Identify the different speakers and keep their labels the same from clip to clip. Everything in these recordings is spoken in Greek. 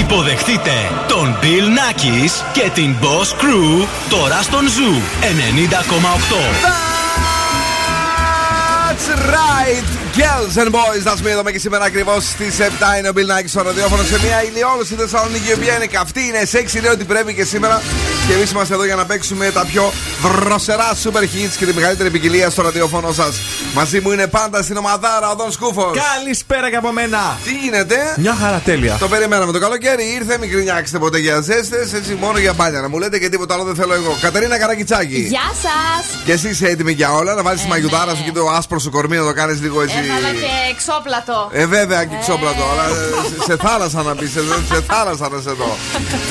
Speaker 1: Υποδεχτείτε τον Bill Nackis και την Boss Crew τώρα στον Zoo 90,8.
Speaker 2: That's right Girls and boys, that's me εδώ και σήμερα ακριβώς στις 7 είναι ο Bill Nike στο ραδιόφωνο σε μια ηλιόλουση Θεσσαλονίκη η οποία είναι καυτή, είναι σεξι, λέει ότι πρέπει και σήμερα. Και εμείς είμαστε εδώ για να παίξουμε τα πιο δροσερά super hits και τη μεγαλύτερη ποικιλία στο ραδιόφωνο σας. Μαζί μου είναι πάντα στην ομαδάρα ο Δον Σκούφος.
Speaker 3: Καλησπέρα και από μένα.
Speaker 2: Τι γίνεται,
Speaker 3: Μια χαρά τέλεια.
Speaker 2: Το περιμέναμε το καλοκαίρι, ήρθε, μην κρινιάξετε ποτέ για ζέστες, έτσι μόνο για μπάλια να μου λέτε και τίποτα άλλο δεν θέλω εγώ. Κατερίνα Καρακιτσάκη.
Speaker 4: Γεια σας!
Speaker 2: Και εσύ είσαι έτοιμη για όλα, να βάλεις τη
Speaker 4: Ε,
Speaker 2: μαγιουδάρα
Speaker 4: ναι.
Speaker 2: σου και το άσπρο σου κορμί να το κάνεις λίγο έτσι.
Speaker 4: Έβαλα και εξόπλατο.
Speaker 2: Ε, βέβαια και ξόπλατο, αλλά ε, σε, σε θάλασσα να πει, σε, σε θάλασσα να σε δω.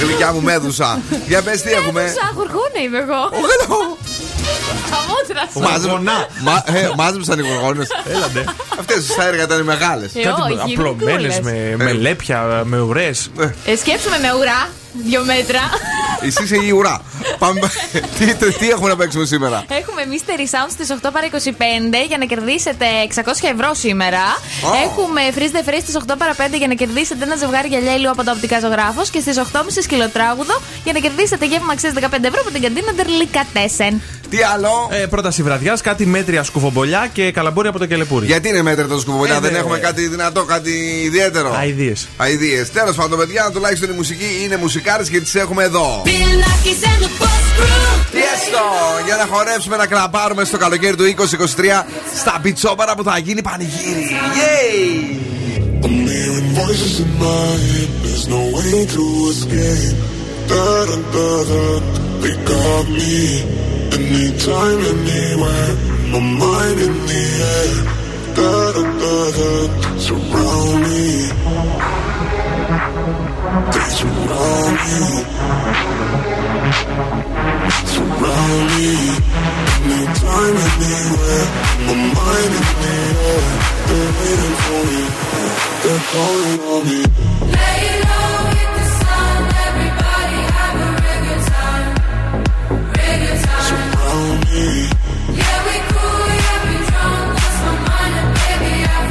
Speaker 2: Γλυκιά μου μέδουσα. Για πες τι έχουμε.
Speaker 4: Σαν γουργούνα είμαι εγώ. Τα μούτρα σου.
Speaker 2: Μάζε-
Speaker 3: Γονά.
Speaker 2: Μα- ε, Μάζεψαν οι γουργόνε.
Speaker 3: Έλαντε.
Speaker 2: Αυτές στα έργα ήταν μεγάλες.
Speaker 4: Ε,
Speaker 3: Κάτι
Speaker 4: όχι,
Speaker 3: απλωμένες
Speaker 4: μικρούλες.
Speaker 3: με, με λέπια, με ουρές.
Speaker 4: Ε, σκέψουμε με ουρά. Δύο μέτρα.
Speaker 2: Εσύ είσαι η ουρά. Πάμε. τι, τι, τι έχουμε να παίξουμε σήμερα;
Speaker 4: Έχουμε Mystery Sound στις 8 παρα 25 για να κερδίσετε 600 ευρώ σήμερα.
Speaker 2: Ω.
Speaker 4: Έχουμε Freeze the Freeze στις 8 παρα 5 για να κερδίσετε ένα ζευγάρι γυαλιά ήλιου από το οπτικά ζωγράφος. Και στις 8.30 σκυλοτράγουδο για να κερδίσετε γεύμα αξίας 15 ευρώ από την καντίνα Ντερλικατέσεν.
Speaker 2: Τι άλλο;
Speaker 3: Ε, πρόταση βραδιά, κάτι μέτρια σκουφομπολιά και καλαμπούρι από το κελεπούρι.
Speaker 2: Γιατί είναι μέτρη το σκουμπολιά,
Speaker 3: Ε,
Speaker 2: δεν
Speaker 3: δε-
Speaker 2: έχουμε κάτι δυνατό, κάτι ιδιαίτερο;
Speaker 3: Αιδίε.
Speaker 2: Αιδίε. Τέλος πάντων, παιδιά, τουλάχιστον η μουσική είναι μουσικάρες και τις έχουμε εδώ. Τιέστο Για να χορέψουμε να κλαπάρουμε στο καλοκαίρι του 2023 Στα πιτσόπαρα που θα γίνει πανηγύρι.
Speaker 5: That's rolling. So. No time. They're waiting for me. They're calling on me. Lay low, the sun. Everybody have a regular time. Regular time. Yeah, we cool. Yeah, we drunk. Lost my mind and baby, I.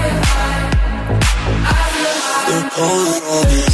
Speaker 5: I. They're calling on me.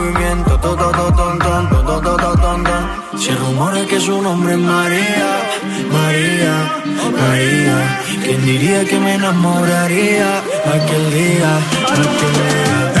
Speaker 6: rumora que su nombre es María, María, María. ¿Quién diría que me enamoraría aquel día?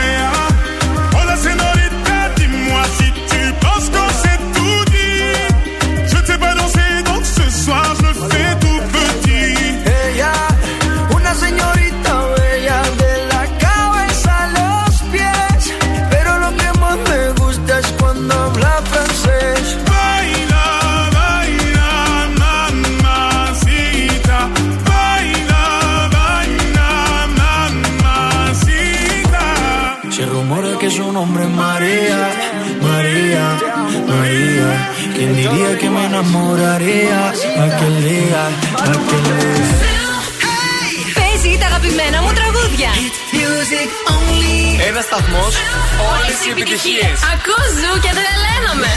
Speaker 6: María. ¿Quién diría que me enamoraría; Aquel día, aquel día?
Speaker 7: Παίζει τα αγαπημένα μου τραγούδια.
Speaker 5: Ένας σταθμός, όλες οι επιτυχίες.
Speaker 7: Ακούς ζου και τρελαίνομαι.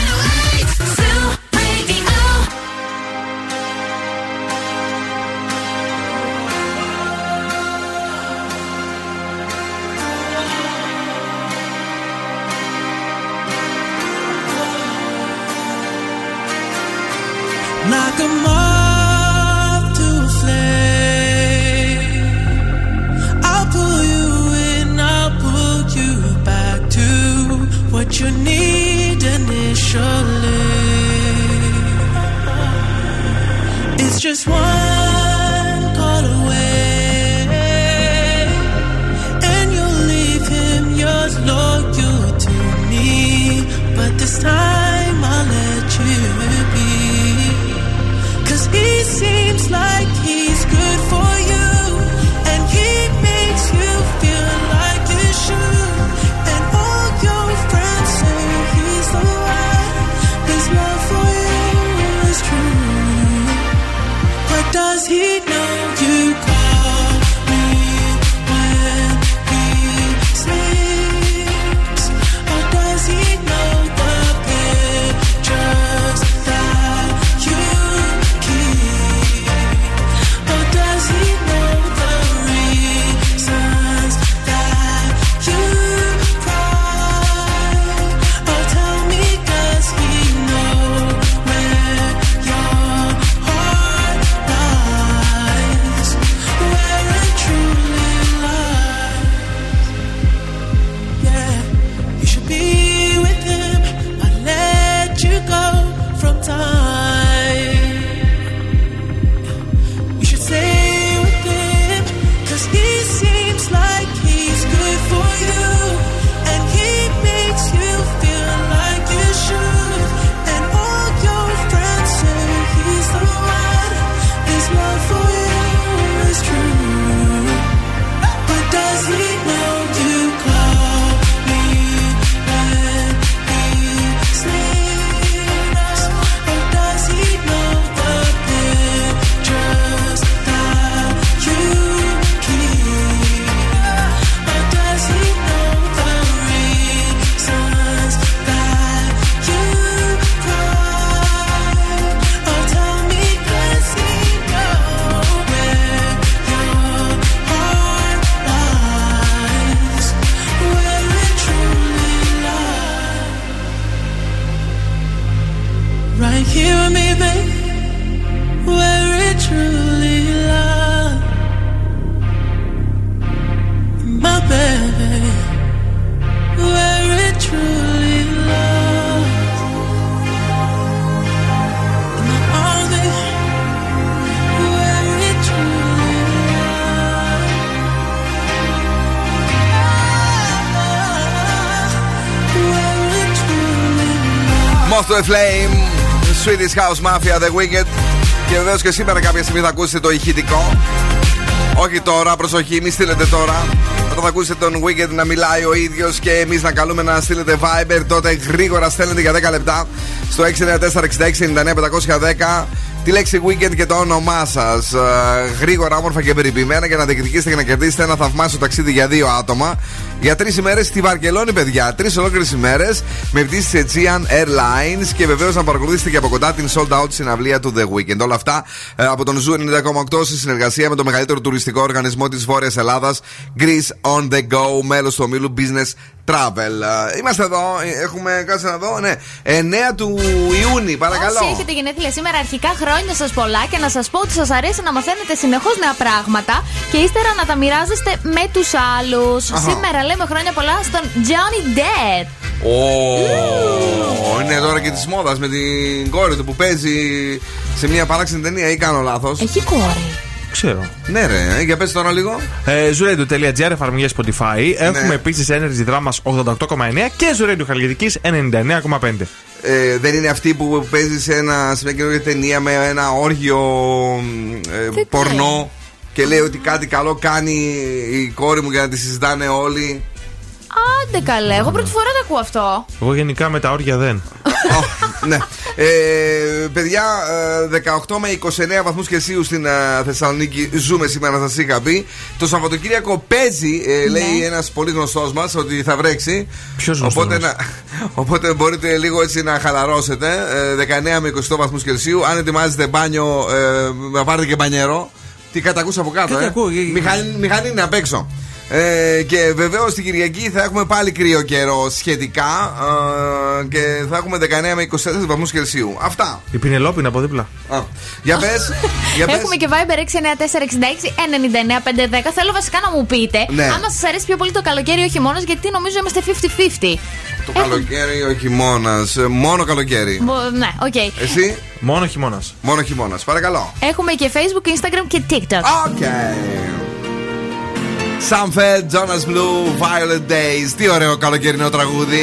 Speaker 8: Moth to a Flame,
Speaker 2: Swedish House Mafia, The Wicked. Και βεβαίως και σήμερα κάποια στιγμή θα ακούσετε το ηχητικό. Όχι τώρα, προσοχή, μη στείλετε τώρα. Όταν θα ακούσετε τον Wicked να μιλάει ο ίδιος και εμείς να καλούμε να στείλετε Viber, τότε γρήγορα στέλνετε για 10 λεπτά στο 694-6699-510 τη λέξη Weekend και το όνομά σας. γρήγορα, όμορφα και περιποιημένα για να διεκδικήσετε και να κερδίσετε ένα θαυμάσιο ταξίδι για δύο άτομα. Για τρεις ημέρες στη Βαρκελόνη, παιδιά. Τρεις ολόκληρες ημέρρε με πτήσεις Aegean Airlines και βεβαίως να παρακολουθήσετε και από κοντά την sold out συναυλία του The Weekend. Όλα αυτά ε, από τον Zoo 90,8 σε συνεργασία με το μεγαλύτερο τουριστικό οργανισμό της Βόρειας Ελλάδας, Greece on the Go, μέλος του ομίλου Business Travel. Ε, Είμαστε εδώ, ε, έχουμε κάτσε να δω, ναι. 9 του Ιούνιου, παρακαλώ.
Speaker 4: Όσοι έχετε γενέθλια σήμερα, αρχικά χρόνια σας πολλά και να σας πω ότι σας αρέσει να μαθαίνετε συνεχώς νέα πράγματα και ύστερα να τα μοιράζεστε με τους άλλους. Σήμερα λέμε χρόνια πολλά στον Johnny Depp.
Speaker 2: Ω, είναι τώρα και της μόδας με την κόρη του που παίζει σε μια παράξενη ταινία ή κάνω λάθος;
Speaker 4: Έχει κόρη.
Speaker 3: Ξέρω.
Speaker 2: Ναι, ρε, για πες τώρα λίγο.
Speaker 3: Ε, Zuradio.gr, εφαρμογή Spotify. Έχουμε επίσης Energy Dramas 88,9 και Zuradio Χαλκιδικής 99,5.
Speaker 2: Ε, δεν είναι αυτή που παίζει σε, ένα, σε μια καινούργια ταινία με ένα όργιο ε, πορνό; Και λέει ότι κάτι καλό κάνει η κόρη μου για να τη συζητάνε όλοι.
Speaker 4: Άντε καλέ, εγώ πρώτη φορά το ακούω αυτό.
Speaker 3: Εγώ γενικά με τα όρια δεν.
Speaker 2: ναι. Ε, παιδιά, ε, 18 με 29 βαθμούς Κελσίου στην ε, Θεσσαλονίκη ζούμε σήμερα, σας είχα πει. Το Σαββατοκύριακο παίζει, ε, λέει ένας πολύ γνωστός μας, ότι θα βρέξει.
Speaker 3: Ποιος γνωστός.
Speaker 2: Οπότε, να, οπότε μπορείτε λίγο έτσι να χαλαρώσετε. Ε, 19 με 22 βαθμούς Κελσίου. Αν ετοιμάζετε μπάνιο, ε, να πάρετε και μπανιέρο. Τι κατακούς από κάτω,
Speaker 3: Κάτι
Speaker 2: ε.
Speaker 3: ακούω, ε,
Speaker 2: Μηχανή, μηχανή είναι απ' έξω. Ε, και βεβαίως την Κυριακή θα έχουμε πάλι κρύο καιρό σχετικά ε, και θα έχουμε 19 με 24 βαθμούς Κελσίου. Αυτά.
Speaker 3: Η Πινελόπη είναι από δίπλα.
Speaker 2: Α, για πες. για πες.
Speaker 4: Έχουμε και Viber 694-66-99-510. Θέλω βασικά να μου πείτε
Speaker 2: Ναι.
Speaker 4: άμα σας αρέσει πιο πολύ το καλοκαίρι ή ο χειμώνα, γιατί νομίζω είμαστε 50-50.
Speaker 2: Το καλοκαίρι ή ο χειμώνα. Μόνο καλοκαίρι.
Speaker 4: Μπο- Ναι, οκ.
Speaker 2: Εσύ,
Speaker 3: Μόνο χειμώνας.
Speaker 2: μόνο χειμώνας. Παρακαλώ.
Speaker 4: Έχουμε και Facebook, Instagram και TikTok.
Speaker 2: OK. Sam Feldt, Jonas Blue, Violet Days. Τι ωραίο καλοκαιρινό τραγούδι.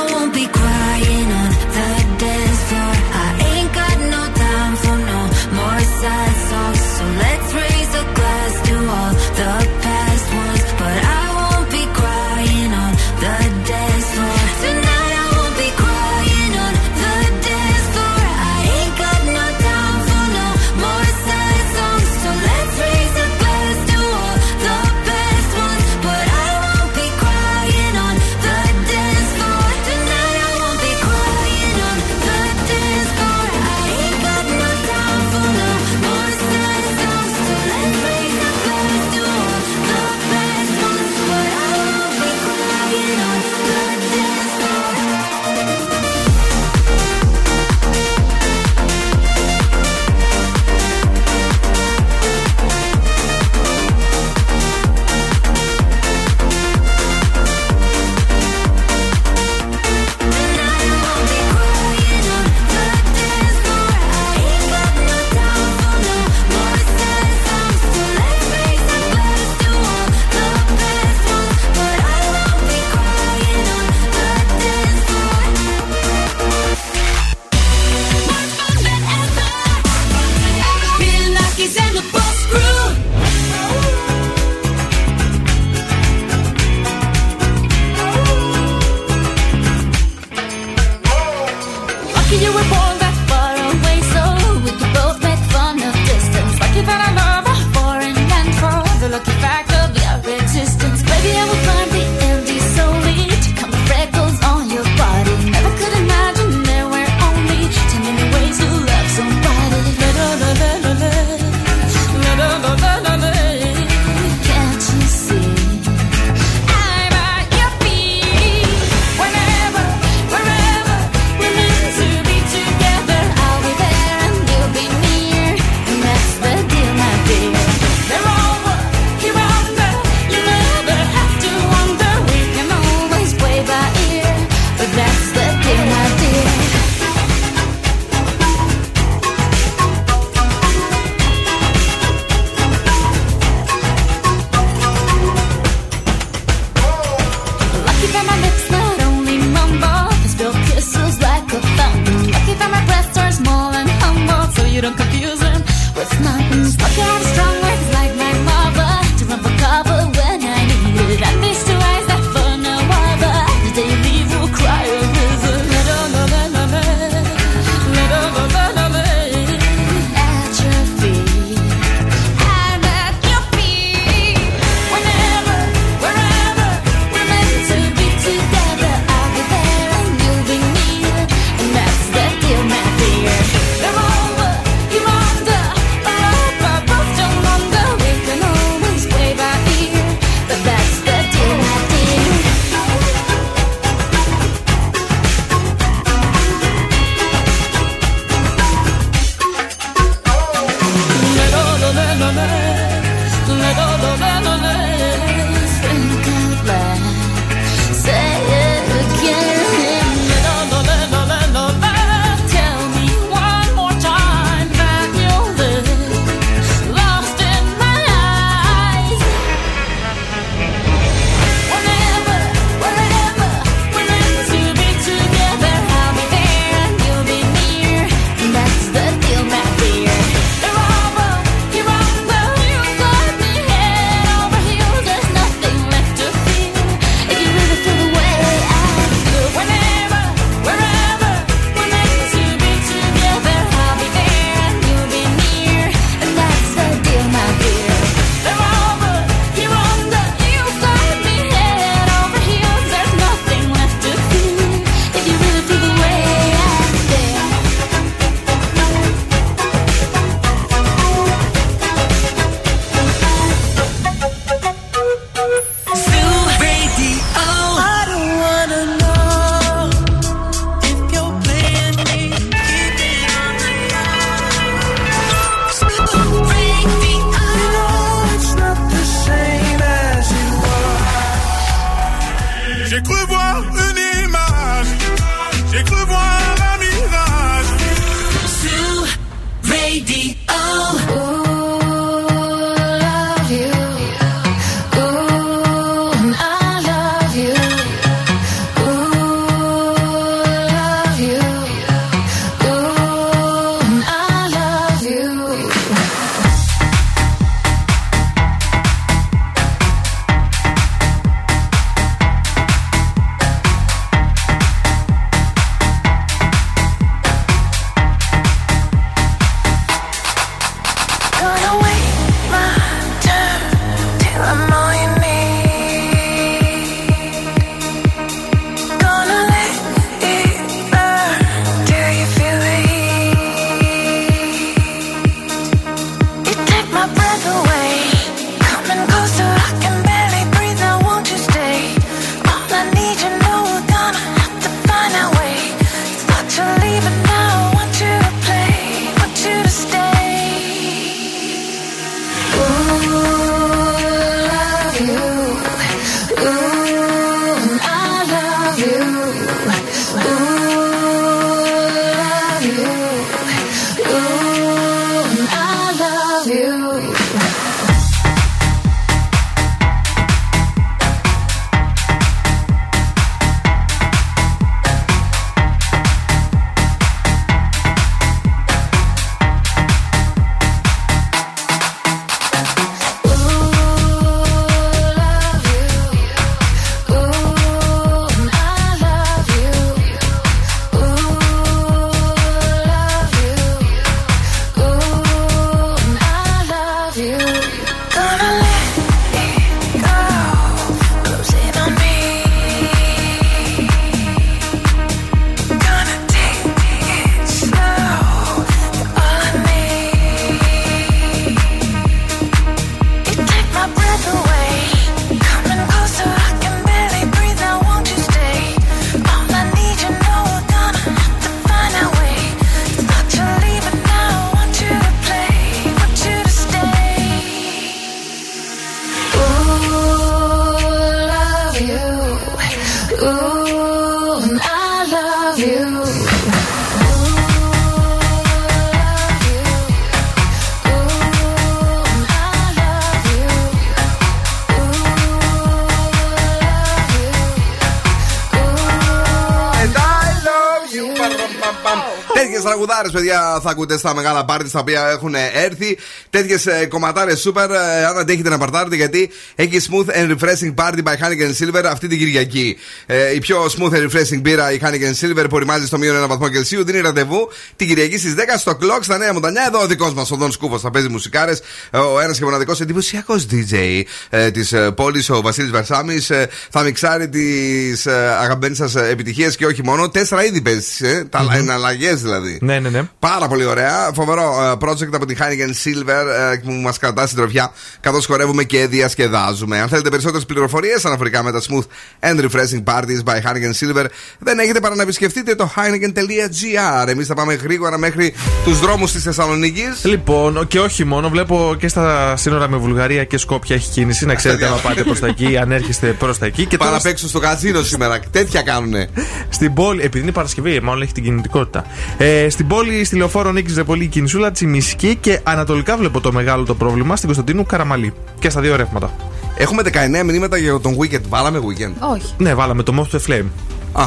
Speaker 2: θα ακούτε στα μεγάλα πάρτι τα οποία έχουν έρθει. Τέτοιες κομματάρες σούπερ, ε, αν αντέχετε να παρτάρετε, γιατί έχει smooth and refreshing party by Heineken Silver αυτή την Κυριακή. Ε, η πιο smooth and refreshing μπύρα, η Heineken Silver, που οριμάζει στο μείον ένα βαθμό Κελσίου, δίνει ραντεβού την Κυριακή στις 10 στο Clock στα Νέα Μοντανιά. Εδώ ο δικός μας ο Δον Σκούφος θα παίζει μουσικάρες. Ο ένας και μοναδικός εντυπωσιακός DJ ε, της πόλης, ο Βασίλης Βαρσάμι, ε, θα μιξάρει τις ε, αγαπημένες σας επιτυχίες και όχι μόνο. Τέσσερα είδη παίζεις, ε, τα mm-hmm. εναλλαγές δηλαδή.
Speaker 3: Ναι, ναι, ναι.
Speaker 2: Πάρα πολύ ωραία. Φοβερό ε, project από τη Heineken Silver ε, που μας κρατάς στην τροφιά καθώς χορεύουμε και διασκεδάζουμε. Αν θέλετε περισσότερες πληροφορίες αναφορικά με τα smooth and refreshing parties by Heineken Silver, δεν έχετε παρά να επισκεφτείτε το heineken.gr. Εμείς θα πάμε γρήγορα μέχρι τους δρόμους της Θεσσαλονίκης.
Speaker 3: Λοιπόν, και όχι μόνο, βλέπω και στα σύνορα με Βουλγαρία και Σκόπια έχει κίνηση. Να ξέρετε, αν πάτε προς τα εκεί, αν έρχεστε προς τα εκεί.
Speaker 2: Και Πάμε να παίξουν στο καζίνο σήμερα. Τέτοια κάνουνε.
Speaker 3: Στην πόλη, επειδή είναι Παρασκευή, μάλλον έχει την κινητικότητα. Ε, στην πόλη, στη λεωφόρο νίκησε πολύ η κινησούλα, τσιμισκή και ανατολικά βλέπω το μεγάλο το πρόβλημα στην Κωνσταντίνου Καραμαλή. Και στα δύο ρεύματα.
Speaker 2: Έχουμε 19 μηνύματα για τον weekend. Βάλαμε weekend.
Speaker 4: Όχι.
Speaker 3: Ναι, βάλαμε το Moth Flame.
Speaker 2: Α.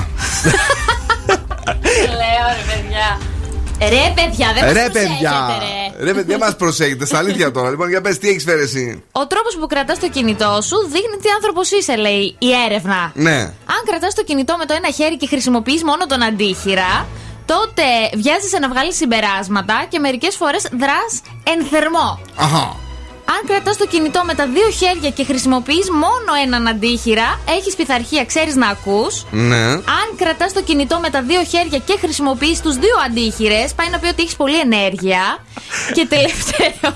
Speaker 4: Λέω ρε παιδιά. Ρε παιδιά, δεν
Speaker 2: Ρε
Speaker 4: μας
Speaker 2: παιδιά.
Speaker 4: προσέχετε, ρε.
Speaker 2: Ρε παιδιά, μας προσέχετε. Στα αλήθεια τώρα. Λοιπόν, για πες, τι έχεις φέρει εσύ.
Speaker 4: Ο τρόπος που κρατάς το κινητό σου δείχνει τι άνθρωπος είσαι, λέει η έρευνα.
Speaker 2: Ναι.
Speaker 4: Αν κρατάς το κινητό με το ένα χέρι και χρησιμοποιείς μόνο τον αντίχειρα, τότε βιάζεσαι να βγάλεις συμπεράσματα και μερικές φορές δράς εν θερμό.
Speaker 2: Αχα.
Speaker 4: Αν κρατάς το κινητό με τα δύο χέρια και χρησιμοποιείς μόνο έναν αντίχειρα, έχεις πειθαρχία, ξέρεις να ακούς.
Speaker 2: Ναι.
Speaker 4: Αν κρατάς το κινητό με τα δύο χέρια και χρησιμοποιείς τους δύο αντίχειρες, πάει να πει ότι έχεις πολλή ενέργεια. και τελευταίο,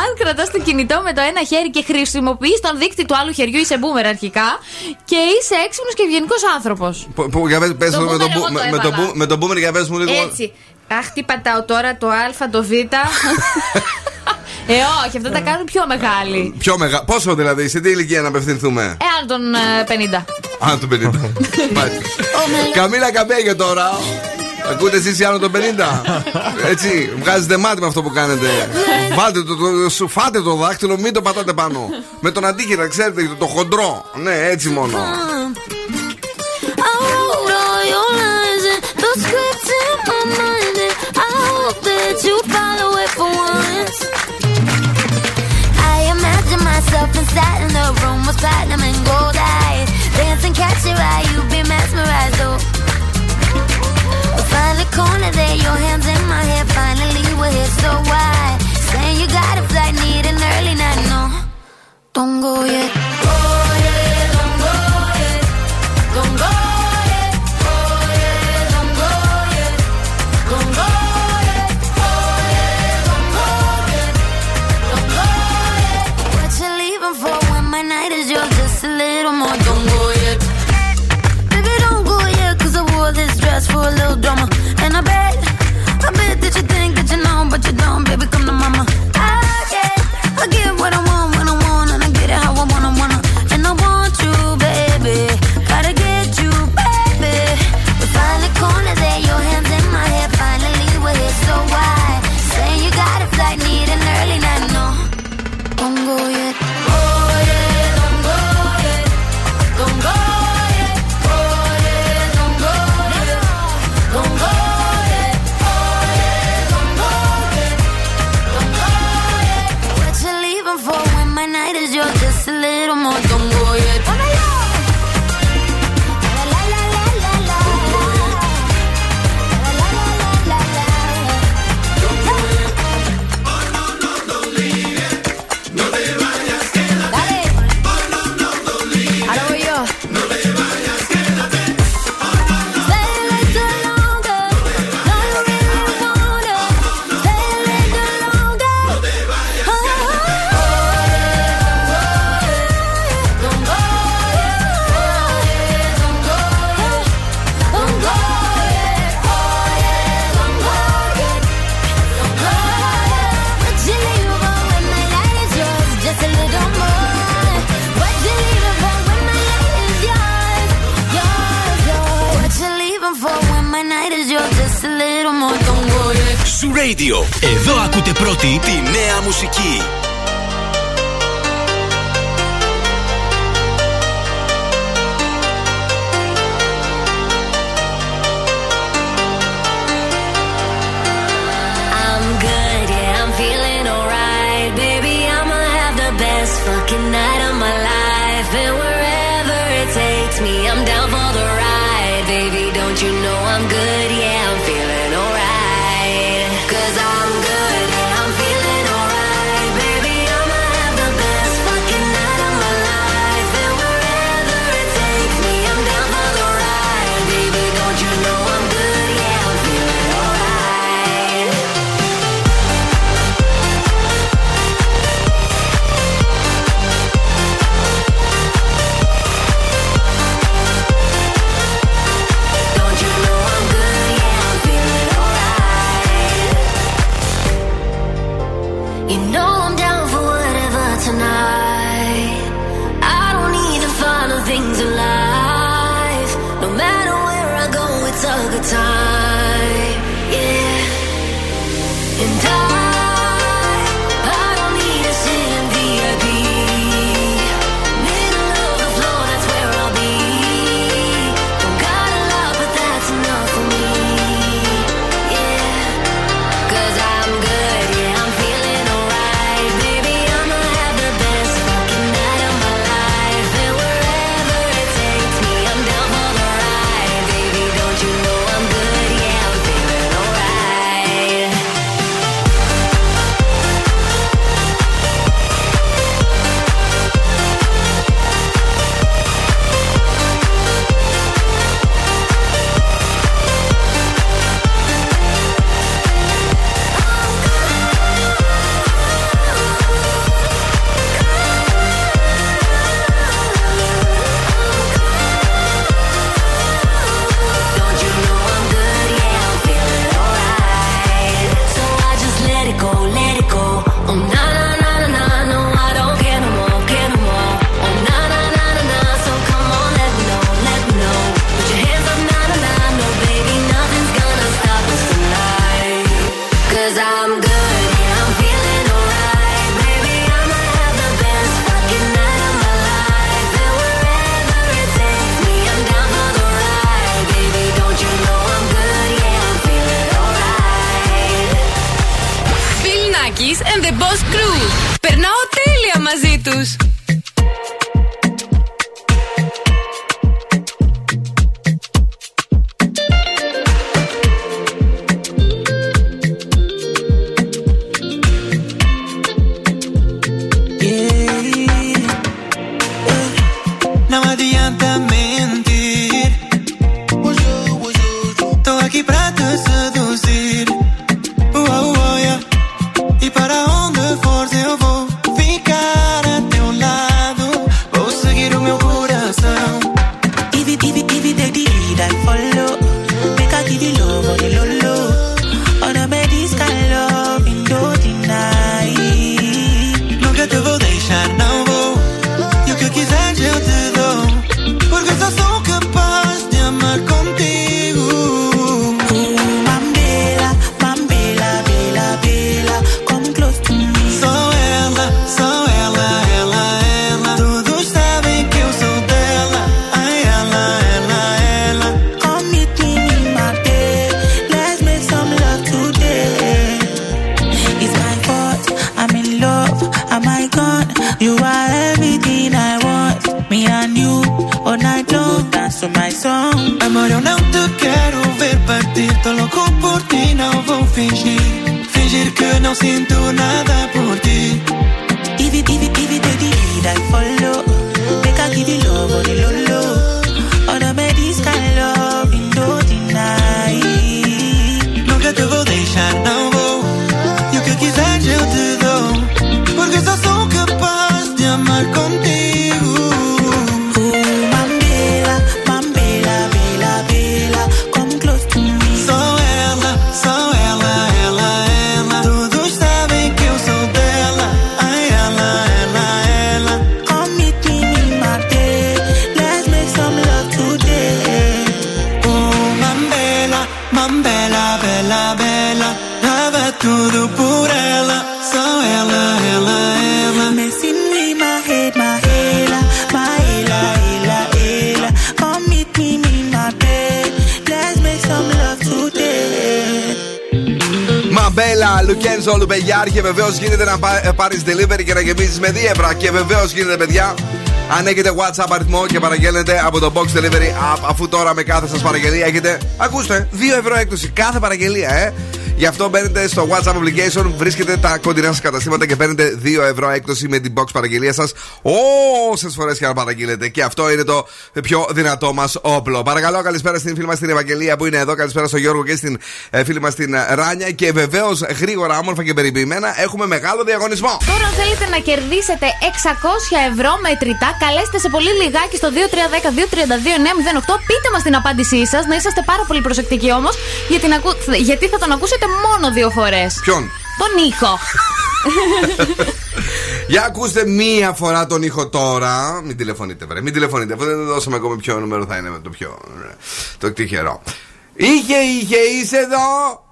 Speaker 4: αν κρατάς το κινητό με το ένα χέρι και χρησιμοποιείς τον δείκτη του άλλου χεριού, είσαι boomer αρχικά και είσαι έξυπνος και ευγενικός άνθρωπος.
Speaker 2: Που- που- Για πες, πες
Speaker 4: Το
Speaker 2: με,
Speaker 4: boomer
Speaker 2: τον,
Speaker 4: εγώ
Speaker 2: μπου-
Speaker 4: το
Speaker 2: με, με, τον,
Speaker 4: έβαλα.
Speaker 2: μπου- με τον boomer για πες μου λίγο.
Speaker 4: Έτσι. Αχ, τι πατάω τώρα, το Α, το Β. ε, όχι, αυτά τα κάνουν πιο μεγάλοι.
Speaker 2: Πιο μεγάλο. Πόσο δηλαδή, σε τι ηλικία να απευθυνθούμε;
Speaker 4: Εάν τον ε, 50.
Speaker 2: Α, το 50. Μάλιστα. Καμίλα Καμπέγιο τώρα. Ακούτε εσείς οι άνω των 50. Έτσι, βγάζετε μάτι με αυτό που κάνετε. Βάλτε το, το, σου φάτε το δάχτυλο, μην το πατάτε πάνω. Με τον αντίχειρα, ξέρετε, το, το χοντρό. Ναι, έτσι μόνο.
Speaker 9: I wrote all your lines and the script in my mind, and I hope that you follow it for myself inside in the room with platinum and gold eyes, dancing, catch your eye, you be mesmerized. Oh, we find the corner there, your hands in my hair. Finally, we're here, so why? Saying you got a flight, need an early night, no, don't go yet. Oh
Speaker 1: Radio. Εδώ ακούτε πρώτη τη νέα μουσική.
Speaker 2: Πάρεις delivery και να γεμίσει με δίευρα. Και βεβαίως γίνεται, παιδιά, Αν έχετε WhatsApp αριθμό και παραγγέλνετε από το Box Delivery App, αφού τώρα με κάθε σας παραγγελία έχετε, ακούστε, 2 ευρώ έκπτωση κάθε παραγγελία, ε. Γι' αυτό μπαίνετε στο WhatsApp application, βρίσκετε τα κοντινά σας καταστήματα και παίρνετε 2 ευρώ έκπτωση με την box παραγγελία σας όσε φορές και αν παραγγείλετε. Και αυτό είναι το πιο δυνατό μας όπλο. Παρακαλώ, καλησπέρα στην φίλη μας την Ευαγγελία που είναι εδώ. Καλησπέρα στον Γιώργο και στην ε, φίλη μας την ε, Ράνια. Και βεβαίως γρήγορα, όμορφα και περιποιημένα έχουμε μεγάλο διαγωνισμό.
Speaker 4: Τώρα, αν θέλετε να κερδίσετε 600 ευρώ μετρητά, καλέστε σε πολύ λιγάκι στο 2310-232-908. Πείτε μας την απάντησή σας, να είσαστε πάρα πολύ προσεκτικοί όμως, γιατί, να ακού- γιατί θα τον ακούσετε μόνο δύο φορές.
Speaker 2: Ποιον;
Speaker 4: Τον ήχο.
Speaker 2: Για ακούστε μία φορά τον ήχο τώρα. Μην τηλεφωνείτε, βρε. Μην τηλεφωνείτε. Αφού δεν δώσαμε ακόμα ποιο νούμερο θα είναι το πιο. Το τυχερό. Είχε, είχε, είσαι εδώ.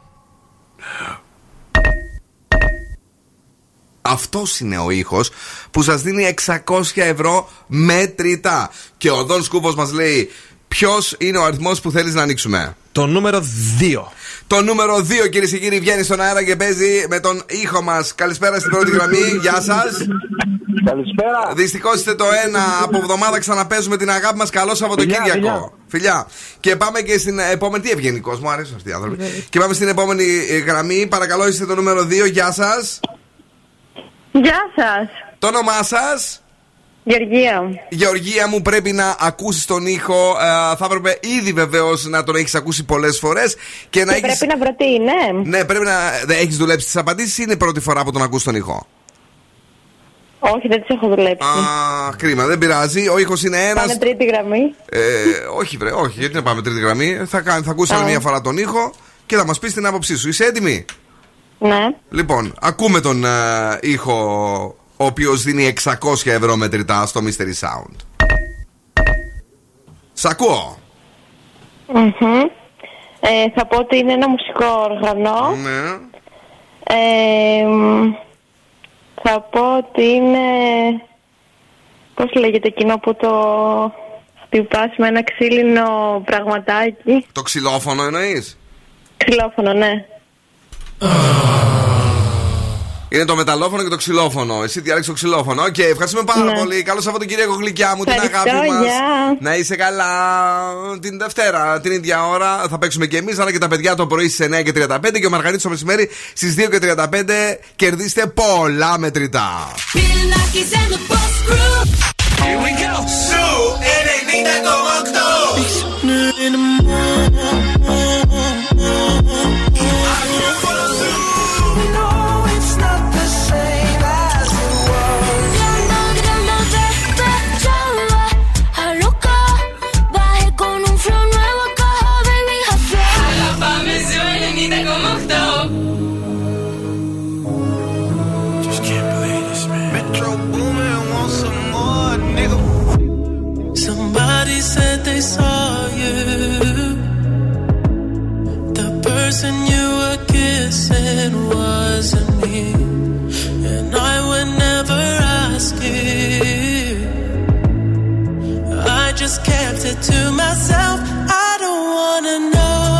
Speaker 2: Αυτός είναι ο ήχος που σας δίνει 600 ευρώ μέτρητα. Και ο Δον Σκούφο μας λέει ποιος είναι ο αριθμός που θέλεις να ανοίξουμε;
Speaker 3: Το νούμερο 2.
Speaker 2: Το νούμερο 2, κυρίες και κύριοι, βγαίνει στον αέρα και παίζει με τον ήχο μας. Καλησπέρα στην πρώτη γραμμή. Γεια σας.
Speaker 10: Καλησπέρα.
Speaker 2: Δυστυχώς είστε το ένα. Από εβδομάδα ξαναπέζουμε την αγάπη μας. Καλό Σαββατοκύριακο.
Speaker 10: Φιλιά,
Speaker 2: Φιλιά. Και πάμε και στην επόμενη. Τι ευγενικός, μου αρέσουν αυτοί οι άνθρωποι. Και πάμε στην επόμενη ε, γραμμή. Παρακαλώ, είστε το νούμερο 2. Γεια σας.
Speaker 11: Γεια σας.
Speaker 2: Το όνομά σας.
Speaker 11: Γεωργία.
Speaker 2: Γεωργία μου, πρέπει να ακούσεις τον ήχο. Ε, θα έπρεπε ήδη βεβαίως να τον έχεις ακούσει πολλές φορές και να
Speaker 11: Και
Speaker 2: έχει.
Speaker 11: πρέπει να βρω τι είναι.
Speaker 2: Ναι, πρέπει να. Έχεις δουλέψει τις απαντήσεις ή είναι η πρώτη φορά που τον ακούς τον ήχο.
Speaker 11: Όχι, δεν τις έχω δουλέψει.
Speaker 2: Α, κρίμα, δεν πειράζει. Ο ήχος είναι ένας.
Speaker 11: Πάνε τρίτη γραμμή.
Speaker 2: Ε, όχι, βρε, όχι, γιατί να πάμε τρίτη γραμμή. Θα, κα- θα ακούσαμε
Speaker 11: Α.
Speaker 2: μία φορά τον ήχο και θα μας πεις την άποψή σου. Είσαι έτοιμη;
Speaker 11: Ναι.
Speaker 2: Λοιπόν, ακούμε τον ε, ήχο ο οποίος δίνει 600 ευρώ μετρητά στο Mystery Sound. Σ' ακούω.
Speaker 11: Μμμ. Ε, θα πω ότι είναι ένα μουσικό όργανο.
Speaker 2: Ναι.
Speaker 11: Ε, μ, θα πω ότι είναι... Πώς λέγεται εκείνο που το χτυπάς με ένα ξύλινο πραγματάκι;
Speaker 2: Το ξυλόφωνο εννοείς;
Speaker 11: Ξυλόφωνο, ναι.
Speaker 2: Είναι το μεταλλόφωνο και το ξυλόφωνο. Εσύ διάλεξε το ξυλόφωνο. Οκ, ευχαριστούμε πάρα
Speaker 11: Ναι.
Speaker 2: πολύ. Καλό Σαββατοκύριακο, γλυκιά μου, την
Speaker 11: Ευχαριστώ,
Speaker 2: αγάπη μας.
Speaker 11: γεια.
Speaker 2: Να είσαι καλά. Την Δευτέρα, την ίδια ώρα, θα παίξουμε και εμείς, αλλά και τα παιδιά το πρωί στις 9 και 35 και ο Μαργαρίτης το μεσημέρι στις 2 και 35. Κερδίστε πολλά μετρητά.
Speaker 5: Here we go. Σου 90,8. It wasn't me, and I would never
Speaker 7: ask you. I just
Speaker 12: kept it to myself. I don't wanna know.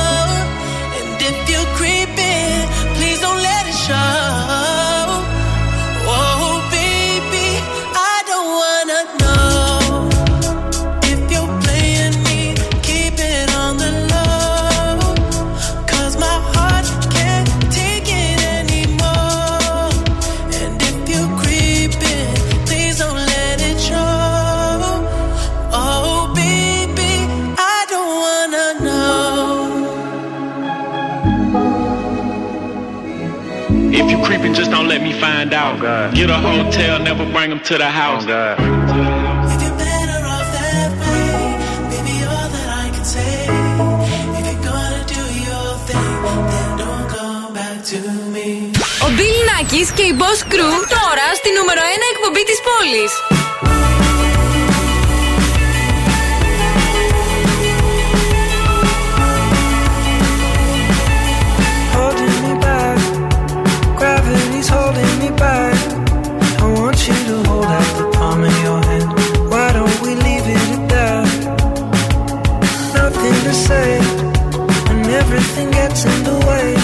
Speaker 12: Find out. Get a hotel, never bring them to the house.
Speaker 7: If you're better off that way, baby, all that I can say. If you're gonna do your thing, then don't come back to me.
Speaker 13: Ο Bill Nackis και η Boss Crew τώρα στη νούμερο 1 εκπομπή της πόλης.
Speaker 14: Say, and everything gets in the way.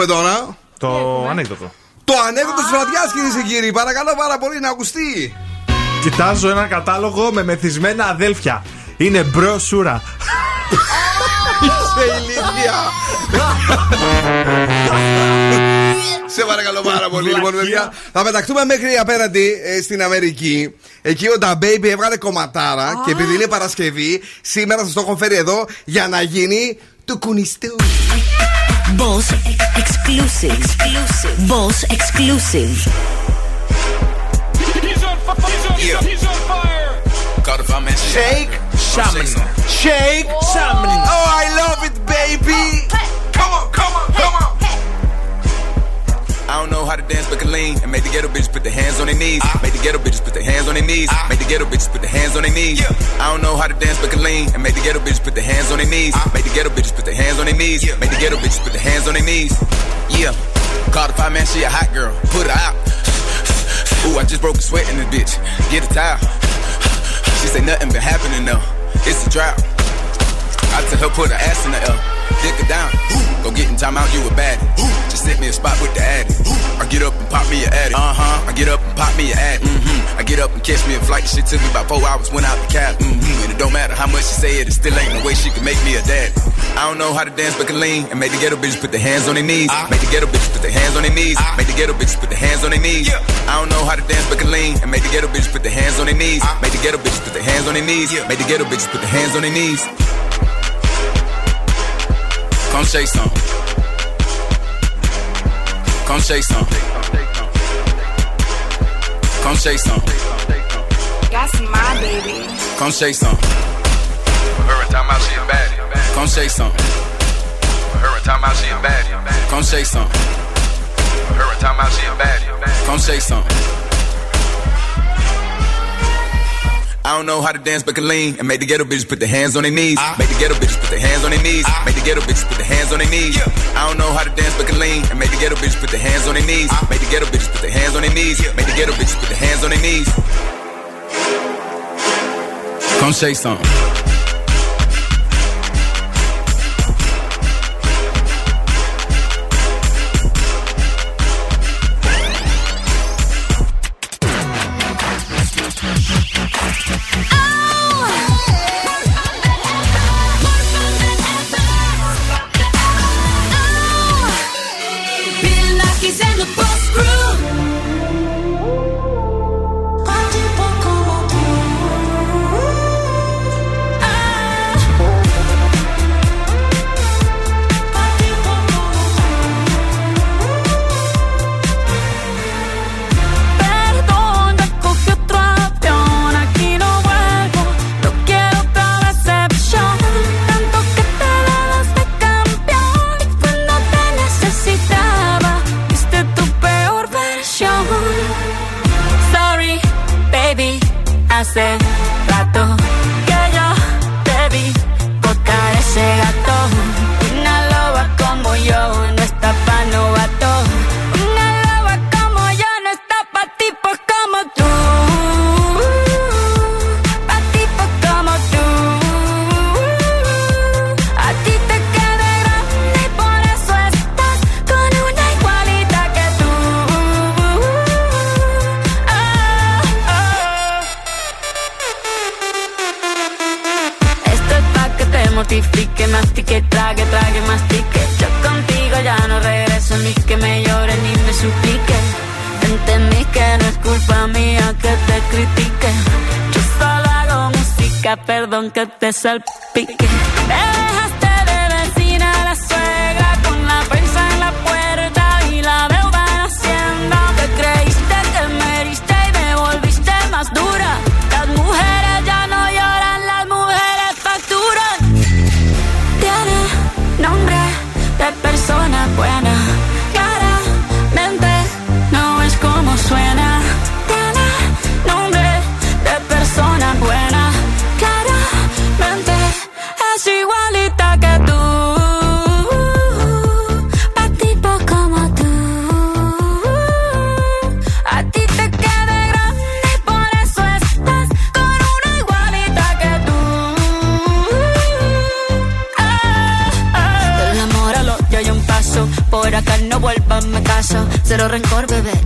Speaker 2: Έχουμε τώρα.
Speaker 3: Το ανέκδοτο.
Speaker 2: Το ανέκδοτο της βραδιάς, κυρίες και κύριοι. Παρακαλώ πάρα πολύ να ακουστεί.
Speaker 3: Κοιτάζω ένα κατάλογο με μεθυσμένα αδέλφια. Είναι bro σούρα.
Speaker 2: Είσαι ηλίθεια. Σε παρακαλώ πάρα πολύ, λοιπόν, παιδιά. Θα πεταχτούμε μέχρι απέναντι ε, στην Αμερική. Εκεί ο DaBaby έβγαλε κομματάρα και επειδή είναι Παρασκευή, σήμερα σας το έχω φέρει εδώ για να γίνει του κουνιστού.
Speaker 9: Boss Exclusive. Exclusive. Boss Exclusive. He's on fire. He's on, yeah. he's on fire.
Speaker 2: God, Shake shaman. Shake shaman. Oh, I love it, baby. Oh,
Speaker 15: I don't know how to dance but can lean and make the ghetto bitches put their hands on their knees. Ah. Make the ghetto bitches put their hands on their knees. Ah. Make the ghetto bitches put their hands on their knees. I don't know how to dance but can lean and make the ghetto bitches put their hands on their knees. Make the ghetto bitches put their hands on their knees. Make the ghetto bitches put their hands on their knees. Yeah. Call the five man, she a hot girl. Put her out. Ooh, I just broke a sweat in this bitch. Get a towel. She say nothing been happening though. It's a drought. I tell her put her ass in the L. Dick her down. Go get in time out, you a bad. Just sit me a spot with the addy. I get up and pop me a addy. Uh huh. I get up and pop me a addy. Mm-hmm. I get up and catch me a flight. The shit took me about four hours, went out the cab. Mm-hmm. And it don't matter how much she say it, it still ain't no way she can make me a dad. I don't know how to dance but can lean and make the ghetto bitches put their hands on their knees. Make the ghetto bitches put their hands on their knees. Make the ghetto bitches put their hands on their knees. I don't know how to dance but can lean and make the ghetto bitches put their hands on their knees. Make the ghetto bitches put their hands on their knees. Make the ghetto bitches put their hands on their knees. Come say some. Come shake some. Come shake some.
Speaker 16: That's my baby.
Speaker 15: Come shake some.
Speaker 17: Time I see a.
Speaker 15: Come shake some.
Speaker 17: Time I see a.
Speaker 15: Come shake some.
Speaker 17: Time I see a.
Speaker 15: Come shake some. I don't know how to dance but can lean and make the ghetto bitches put their hands on their knees. Ah. Make the ghetto bitches put their hands on their knees. Ah. Make the ghetto bitches put their hands on their knees. I don't know how to dance but can lean and make the ghetto bitches put their hands on their knees. Ah. Make the ghetto bitches put their hands on their knees. Make the ghetto bitches put their hands on their knees. Come say something.
Speaker 18: yourself.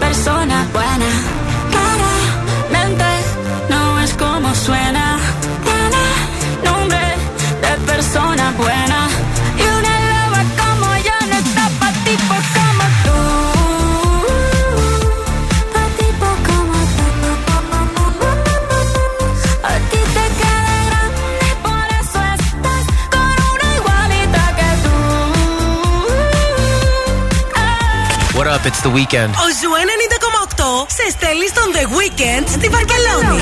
Speaker 18: persona buena. Claramente no es como suena. Tiene nombre de persona buena. Y una loba como yo no está para tipos pues como tú. Pa' tipos pues como tú. A ti te queda grande, por eso estás con una igualita que tú. What
Speaker 19: up? It's the weekend.
Speaker 18: Oh, σε στέλνει στον The Weekend στη Βαρκελόνη.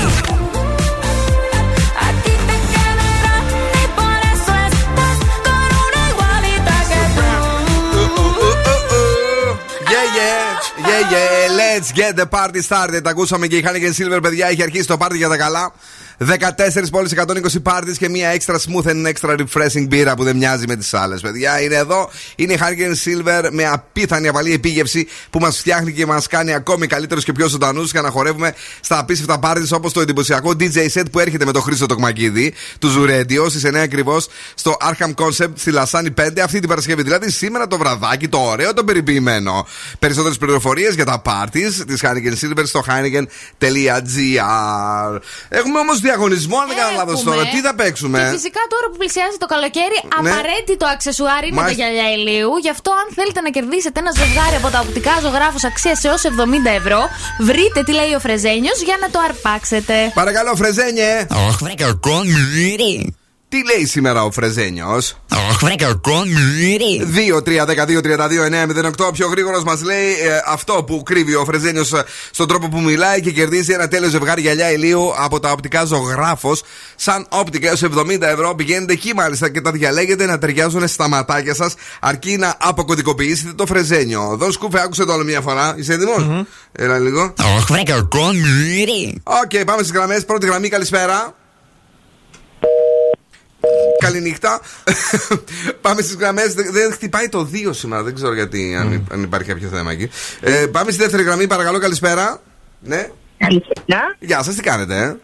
Speaker 2: Yeah, yeah, let's get the party started. Ακούσαμε και η και Silver, παιδιά, έχει αρχίσει το party για τα καλά. 14 πόλεις, 120 πάρτις και μια extra smooth and extra refreshing μπύρα που δεν μοιάζει με τις άλλες, παιδιά. Είναι εδώ. Είναι η Heineken Silver με απίθανη απαλή επίγευση που μας φτιάχνει και μας κάνει ακόμη καλύτερους και πιο ζωντανούς για να χορεύουμε στα απίστευτα πάρτις όπως το εντυπωσιακό DJ set που έρχεται με το Χρήστο Τοκμακίδη του Zuradio στις 9 ακριβώς στο Arkham Concept στη Λασάνη 5 αυτή την Παρασκευή. Δηλαδή σήμερα το βραδάκι, το ωραίο, το περιποιημένο. Περισσότερες πληροφορίες για τα parties της Heineken Silver στο heineken.gr. Έχουμε όμως διαγωνισμό, αν δεν κάνω λάθος
Speaker 4: Έχουμε.
Speaker 2: τώρα. Τι θα παίξουμε;
Speaker 4: Και φυσικά τώρα που πλησιάζει το καλοκαίρι,
Speaker 2: Ναι.
Speaker 4: απαραίτητο αξεσουάρ είναι τα
Speaker 2: Μάλιστα.
Speaker 4: γυαλιά ηλίου. Γι' αυτό, αν θέλετε να κερδίσετε ένα ζευγάρι από τα οπτικά ζωγράφους αξίας έως 70 ευρώ, βρείτε τι λέει ο Φρεζένιος για να το αρπάξετε.
Speaker 2: Παρακαλώ, Φρεζένιε.
Speaker 20: Αχ, βρε κακό μύρι.
Speaker 2: Τι λέει σήμερα ο Φρεζένιος;
Speaker 20: Αχ, βρε κακό μύρι.
Speaker 2: 2-3-12-32-9-08. Πιο γρήγορος μας λέει ε, αυτό που κρύβει ο Φρεζένιος στον τρόπο που μιλάει και κερδίζει ένα τέλειο ζευγάρι γυαλιά ηλίου από τα οπτικά ζωγράφος. Σαν όπτικα έως 70 ευρώ. Πηγαίνετε εκεί μάλιστα και τα διαλέγετε να ταιριάζουν στα ματάκια σας αρκεί να αποκωδικοποιήσετε το Φρεζένιο. Δον σκούφε, άκουσε το άλλο μια φορά. Είσαι έτοιμος; Έλα λίγο.
Speaker 20: Αχ, βρε κακό μύρι.
Speaker 2: Οκ, πάμε στις γραμμές. Πρώτη γραμμή, καλησπέρα. Καληνύχτα. πάμε στις γραμμές. Δεν χτυπάει το 2 σήμερα. Δεν ξέρω γιατί, αν, αν υπάρχει κάποιο θέμα εκεί. Ε, πάμε στη δεύτερη γραμμή, παρακαλώ, καλησπέρα. Ναι.
Speaker 21: Καλησπέρα.
Speaker 2: Γεια σας, τι κάνετε, ε;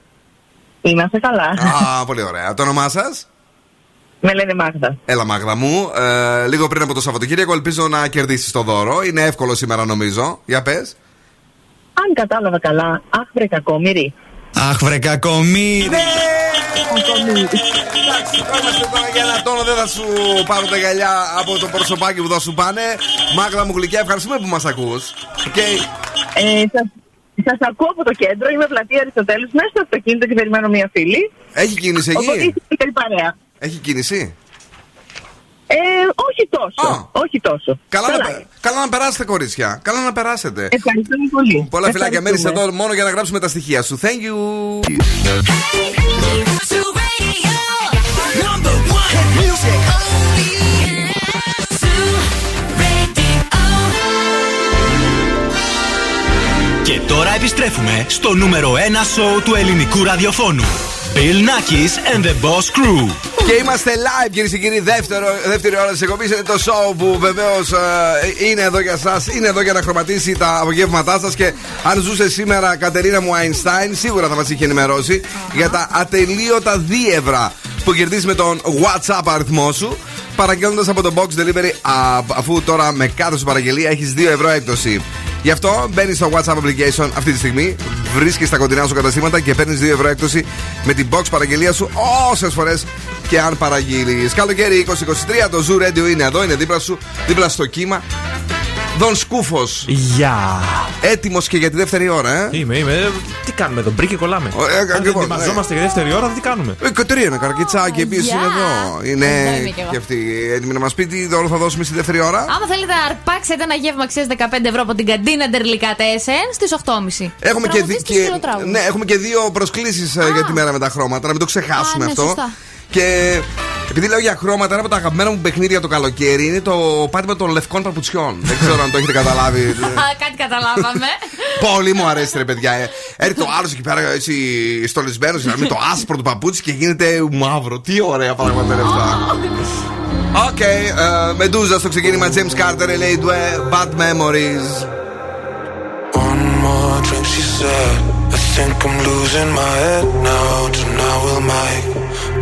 Speaker 21: Είμαστε καλά.
Speaker 2: Α, πολύ ωραία. Το όνομά σας;
Speaker 21: Με λένε Μάγδα.
Speaker 2: Έλα, Μάγδα μου. Ε, λίγο πριν από το Σαββατοκύριακο, ελπίζω να κερδίσεις το δώρο. Είναι εύκολο σήμερα, νομίζω. Για πες.
Speaker 21: Αν κατάλαβα καλά, αχ βρε κακόμοιρη.
Speaker 20: Αχ, βρε κακό μύρι.
Speaker 2: Εντάξει, είμαστε τώρα για ένα τόνο. Δεν θα σου πάρω τα γυαλιά από το προσωπάκι που θα σου πάνε. Μάγδα μου γλυκιά, ευχαριστούμε που μας ακούς. Okay.
Speaker 21: Ε, σας, σας ακούω από το κέντρο, είμαι πλατεία Αριστοτέλους, μέσα στο αυτοκίνητο και περιμένω μία φίλη.
Speaker 2: Έχει κίνηση εκεί;
Speaker 21: Οπότε είστε καλή παρέα.
Speaker 2: Έχει κίνηση;
Speaker 21: Ε, όχι τόσο. Όχι τόσο.
Speaker 2: Καλά,
Speaker 21: Καλά
Speaker 2: να, πε- καλά να περάσετε, κορίτσια. Καλά να περάσετε.
Speaker 21: Ευχαριστούμε πολύ.
Speaker 2: Πολλά φιλάκια. Μένει
Speaker 21: Ευχαριστούμε.
Speaker 2: εδώ μόνο για να γράψουμε τα στοιχεία σου. Thank you.
Speaker 1: Και τώρα επιστρέφουμε στο νούμερο 1 σοου του ελληνικού ραδιοφώνου. Bill Nackis and the Boss Crew.
Speaker 2: Και είμαστε live, κυρίες και κύριοι. Δεύτερο, δεύτερη ώρα της εκπομπής είναι το show που βεβαίως είναι εδώ για εσά. Είναι εδώ για να χρωματίσει τα απογεύματά σας. Και αν ζούσε σήμερα Κατερίνα μου Αϊνστάιν, σίγουρα θα μας είχε ενημερώσει για τα ατελείωτα δίευρα που κερδίζει με τον WhatsApp αριθμό σου. Παραγγέλνοντας από το Box Delivery, α, αφού τώρα με κάθε σου παραγγελία έχεις 2 ευρώ έκπτωση. Γι' αυτό μπαίνεις στο WhatsApp application αυτή τη στιγμή, βρίσκεις τα κοντινά σου καταστήματα και παίρνεις 2 ευρώ έκπτωση με την box παραγγελία σου όσες φορές και αν παραγγείλεις. Καλοκαίρι 2023, το Zoo Radio είναι εδώ, είναι δίπλα σου, δίπλα στο κύμα. Δον Σκούφος.
Speaker 3: Γεια.
Speaker 2: Έτοιμος και για τη δεύτερη ώρα, ε.
Speaker 3: Είμαι, είμαι. Τι κάνουμε εδώ, μπρί και κολλάμε.
Speaker 2: ε,
Speaker 3: Αν δεν
Speaker 2: ακριβώς,
Speaker 3: ετοιμαζόμαστε για δεύτερη ώρα, τι κάνουμε;
Speaker 2: Η Κατερίνα Καρακιτσάκη επίση
Speaker 4: Γεια.
Speaker 2: είναι εδώ. Είναι
Speaker 4: Εδώ είμαι κι εγώ.
Speaker 2: και αυτή έτοιμη να μας πει τι δώρο θα δώσουμε στη δεύτερη ώρα.
Speaker 4: Άμα θέλετε να αρπάξετε ένα γεύμα αξία 15 ευρώ από την καντίνα Ντερλικά Τέσεν στις 8.30.
Speaker 2: Έχουμε και, δι-
Speaker 4: Τραγουδίστε
Speaker 2: και,
Speaker 4: σκυλοτράγουδο.
Speaker 2: ναι, έχουμε και δύο προσκλήσεις για τη μέρα με τα χρώματα. Να μην το ξεχάσουμε
Speaker 4: Α, ναι,
Speaker 2: αυτό.
Speaker 4: Σωστά.
Speaker 2: Και επειδή λέω για χρώματα, ένα από τα αγαπημένα μου παιχνίδια το καλοκαίρι είναι το πάτημα των λευκών παπουτσιών. Δεν ξέρω αν το έχετε καταλάβει.
Speaker 4: Α, Κάτι καταλάβαμε.
Speaker 2: Πολύ μου αρέσει, ρε παιδιά. Ε, Έρχεται ο άλλος εκεί πέρα έτσι στολισμένος με το άσπρο του παπούτσι και γίνεται μαύρο. Τι ωραία πράγματα είναι αυτά. Οκ, ε, Μετούζα στο ξεκίνημα James Carter, LA Due, Bad Memories.
Speaker 22: One more drink, she said. I think I'm losing my head now. Tonight we'll make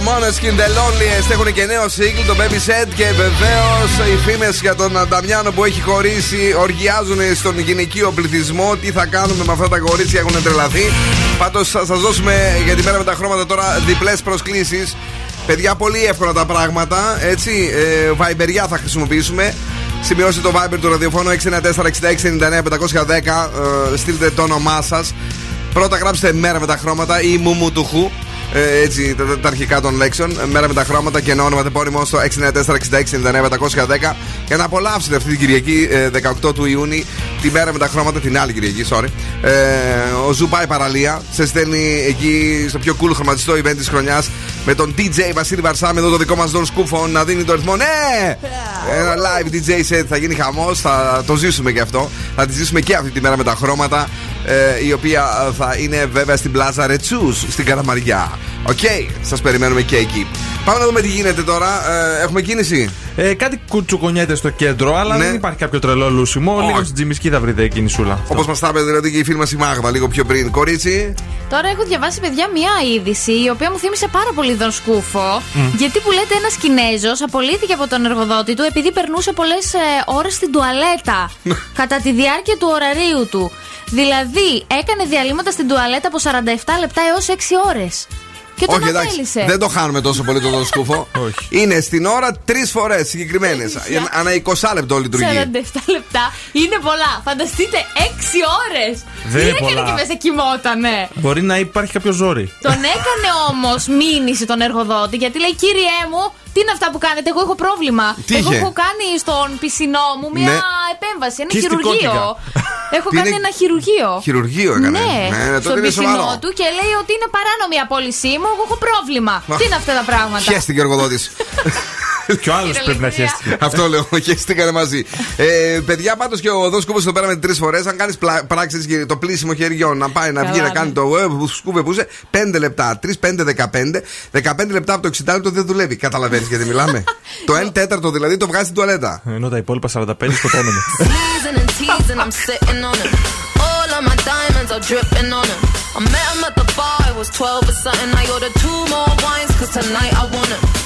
Speaker 2: Måneskin The Loneliest έχουν και νέο σύγκλι, το Baby Set. Και βεβαίω οι φήμε για τον Ανταμιάνο που έχει χωρίσει οργιάζουν στον γυναικείο πληθυσμό. Τι θα κάνουμε με αυτά τα κορίτσια, έχουν τρελαθεί. Πάντω θα σα δώσουμε για τη μέρα με τα χρώματα τώρα διπλέ προσκλήσει. Παιδιά, πολύ εύκολα τα πράγματα. Έτσι, ε, Viberιά θα χρησιμοποιήσουμε. Σημειώστε το Viber του ραδιοφώνου 694-6699-510. Ε, στείλτε το όνομά σα. Πρώτα γράψτε μέρα με τα χρώματα ή μουμου του χου. Ε, έτσι τα, τα- τα αρχικά των λέξεων. Ε, Μέρα με τα χρώματα και ένα ονοματεπώνυμο στο 694-6699-510 για να απολαύσετε αυτή την Κυριακή ε, 18 του Ιούνιου τη μέρα με τα χρώματα, την άλλη Κυριακή, sorry. Ε, ο Zoo πάει παραλία. Σε στέλνει εκεί στο πιο cool χρωματιστό event της χρονιάς με τον DJ Βασίλη Βαρσάμι, εδώ τον δικό μας Δον Σκούφο να δίνει το ρυθμό. Ναι! Ένα live DJ set θα γίνει χαμός, θα το ζήσουμε και αυτό. Θα τη ζήσουμε και αυτή τη μέρα με τα χρώματα, ε, η οποία θα είναι βέβαια στην πλάζα Αρετσούς στην Καλαμαριά. Οκ, σας περιμένουμε και εκεί. Πάμε να δούμε τι γίνεται τώρα. Ε, έχουμε κίνηση;
Speaker 3: Ε, κάτι κουτσοκουνιέται στο κέντρο, αλλά
Speaker 2: Ναι.
Speaker 3: δεν υπάρχει κάποιο τρελό λούσιμο. Λίγο στην Τζιμισκή θα βρείτε κινησούλα.
Speaker 2: Όπως μας τα είπε δηλαδή και η φίλη μας η Μάγδα λίγο πιο πριν. Κορίτσι;
Speaker 4: Τώρα έχω διαβάσει, παιδιά, μια είδηση η οποία μου θύμισε πάρα πολύ τον Σκούφο.
Speaker 2: Μμ.
Speaker 4: Γιατί που λέτε ένας Κινέζος απολύθηκε από τον εργοδότη του επειδή περνούσε πολλές ώρες στην τουαλέτα κατά τη διάρκεια του ωραρίου του. Δηλαδή, έκανε διαλύματα στην τουαλέτα από 47 λεπτά έως 6 ώρες. Και τον
Speaker 2: Όχι, εντάξει.
Speaker 4: απέλησε.
Speaker 2: Δεν το χάνουμε τόσο πολύ τον σκούφο. Είναι στην ώρα τρεις φορές συγκεκριμένες. Ανά 20 λεπτό λειτουργεί.
Speaker 4: 47 λεπτά είναι πολλά. Φανταστείτε 6 ώρες.
Speaker 3: Δεν
Speaker 4: Τι
Speaker 3: είναι
Speaker 4: έκανε
Speaker 3: πολλά.
Speaker 4: και μέσα κοιμότανε.
Speaker 3: Μπορεί να υπάρχει κάποιο ζόρι.
Speaker 4: Τον έκανε όμως μήνυση τον εργοδότη γιατί λέει: Κύριέ μου, τι είναι αυτά που κάνετε, εγώ έχω πρόβλημα.
Speaker 2: Τι
Speaker 4: εγώ
Speaker 2: είχε;
Speaker 4: έχω κάνει στον πισινό μου μια
Speaker 2: Ναι.
Speaker 4: επέμβαση, ένα
Speaker 2: Κιστικότικα.
Speaker 4: χειρουργείο. έχω
Speaker 2: Τι
Speaker 4: κάνει
Speaker 2: είναι;
Speaker 4: ένα χειρουργείο.
Speaker 2: Χειρουργείο έκανε.
Speaker 4: Ναι,
Speaker 2: ναι τότε
Speaker 4: στον
Speaker 2: είναι
Speaker 4: πισινό
Speaker 2: σοβαρό.
Speaker 4: του και λέει ότι είναι παράνομη η απόλυσή μου, εγώ έχω πρόβλημα. Τι είναι αυτά τα πράγματα;
Speaker 2: Χαίστηκε ο εργοδότης.
Speaker 3: Κι ο άλλος πρέπει να χαίστηκε.
Speaker 2: Αυτό λέω, χαίστηκανε μαζί. Ε, παιδιά, πάντως και ο Δό Σκούβο εδώ πέρα με τρεις φορές. Αν κάνεις πράξεις το πλήσιμο χεριών, να πάει να
Speaker 4: Καλά,
Speaker 2: βγει να
Speaker 4: ναι.
Speaker 2: κάνει το ε, που σκούβε που είσαι, 5 λεπτά. 3, 5, 15. 15 λεπτά από το 60 λεπτό δεν δουλεύει. Καταλαβαίνεις γιατί μιλάμε. το 1 τέταρτο δηλαδή το βγάζει στην τουαλέτα.
Speaker 3: Ενώ τα υπόλοιπα 45 σκοτώνονται.
Speaker 23: Teasing and teasing, I'm sitting on him. All of my diamonds are dripping on him. I met him at the bar, it was 12 or something. I ordered two more wines, cause tonight I want him.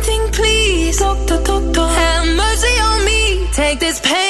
Speaker 7: anything please. Doctor, doctor, have mercy on me. Take this pain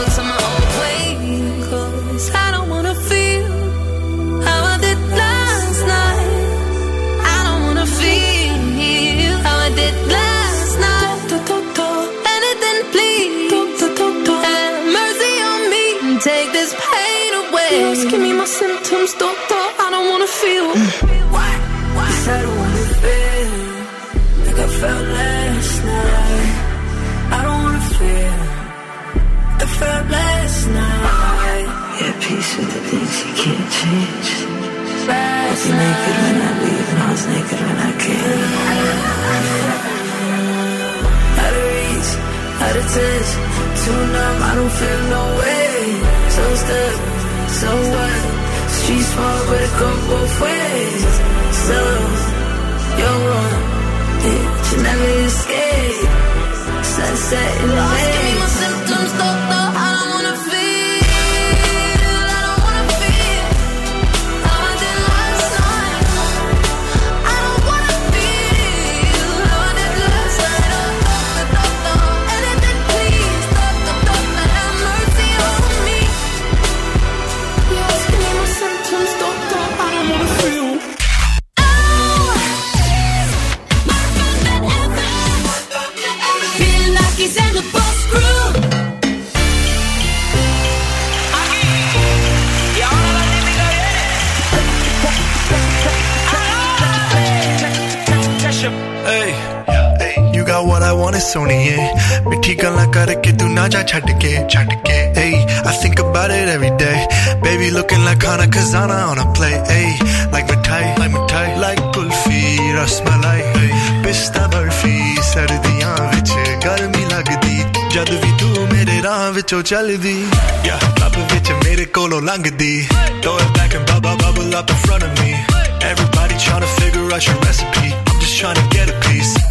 Speaker 7: away. Me my symptoms, doctor. I don't wanna feel. What?
Speaker 24: Yes, I don't wanna feel like I felt last night. I don't wanna feel like I felt last night. Yeah, peace with the things you can't change.
Speaker 7: Last
Speaker 24: You're naked when I leave, and I was naked when I came. Out of reach, out of touch, too numb, I don't feel no way. So stuck, so what? Street smart, but it go both ways. So, you're wrong, yeah, you never escape. Sunset in the
Speaker 7: me my symptoms,
Speaker 25: सुनिए मिठी गल करके तू ना जा छटके छटके ऐ I think about it every day baby looking like Khana Khazana on a plate I like mithai like mithai like kulfi rasmalai ऐ पिस्ता बर्फ़ी सर्दियाँ विच गर्मी लगदी जद भी तू मेरे राह विचो चलदी या लब विच मेरे कोलो लंगदी throw it back and bubble bubble up in front of me everybody trying to figure out your recipe I am just trying to get a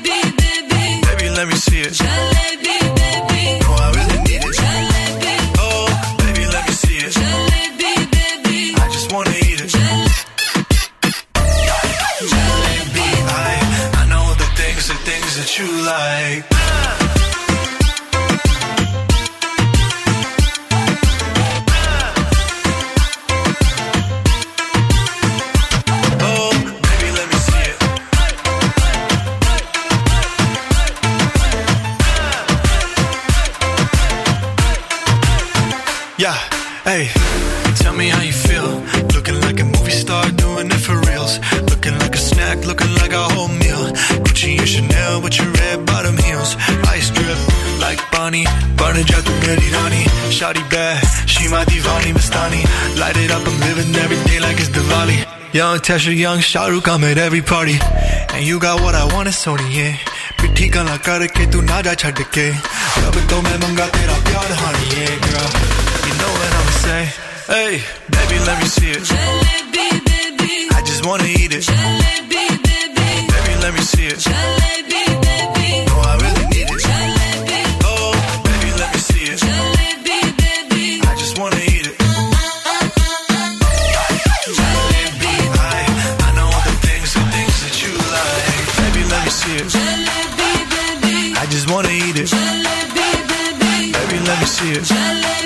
Speaker 25: Young Tesha, young Shahrukh, I'm at every party. And you got what I want, it's Sony, yeah. पिट्ठी गला करके तू ना जा छड़ के अब तो मैं मंगा तेरा प्यार हानी yeah, girl you know what I'ma say hey baby let me see it I just wanna eat it baby let me see it no See it.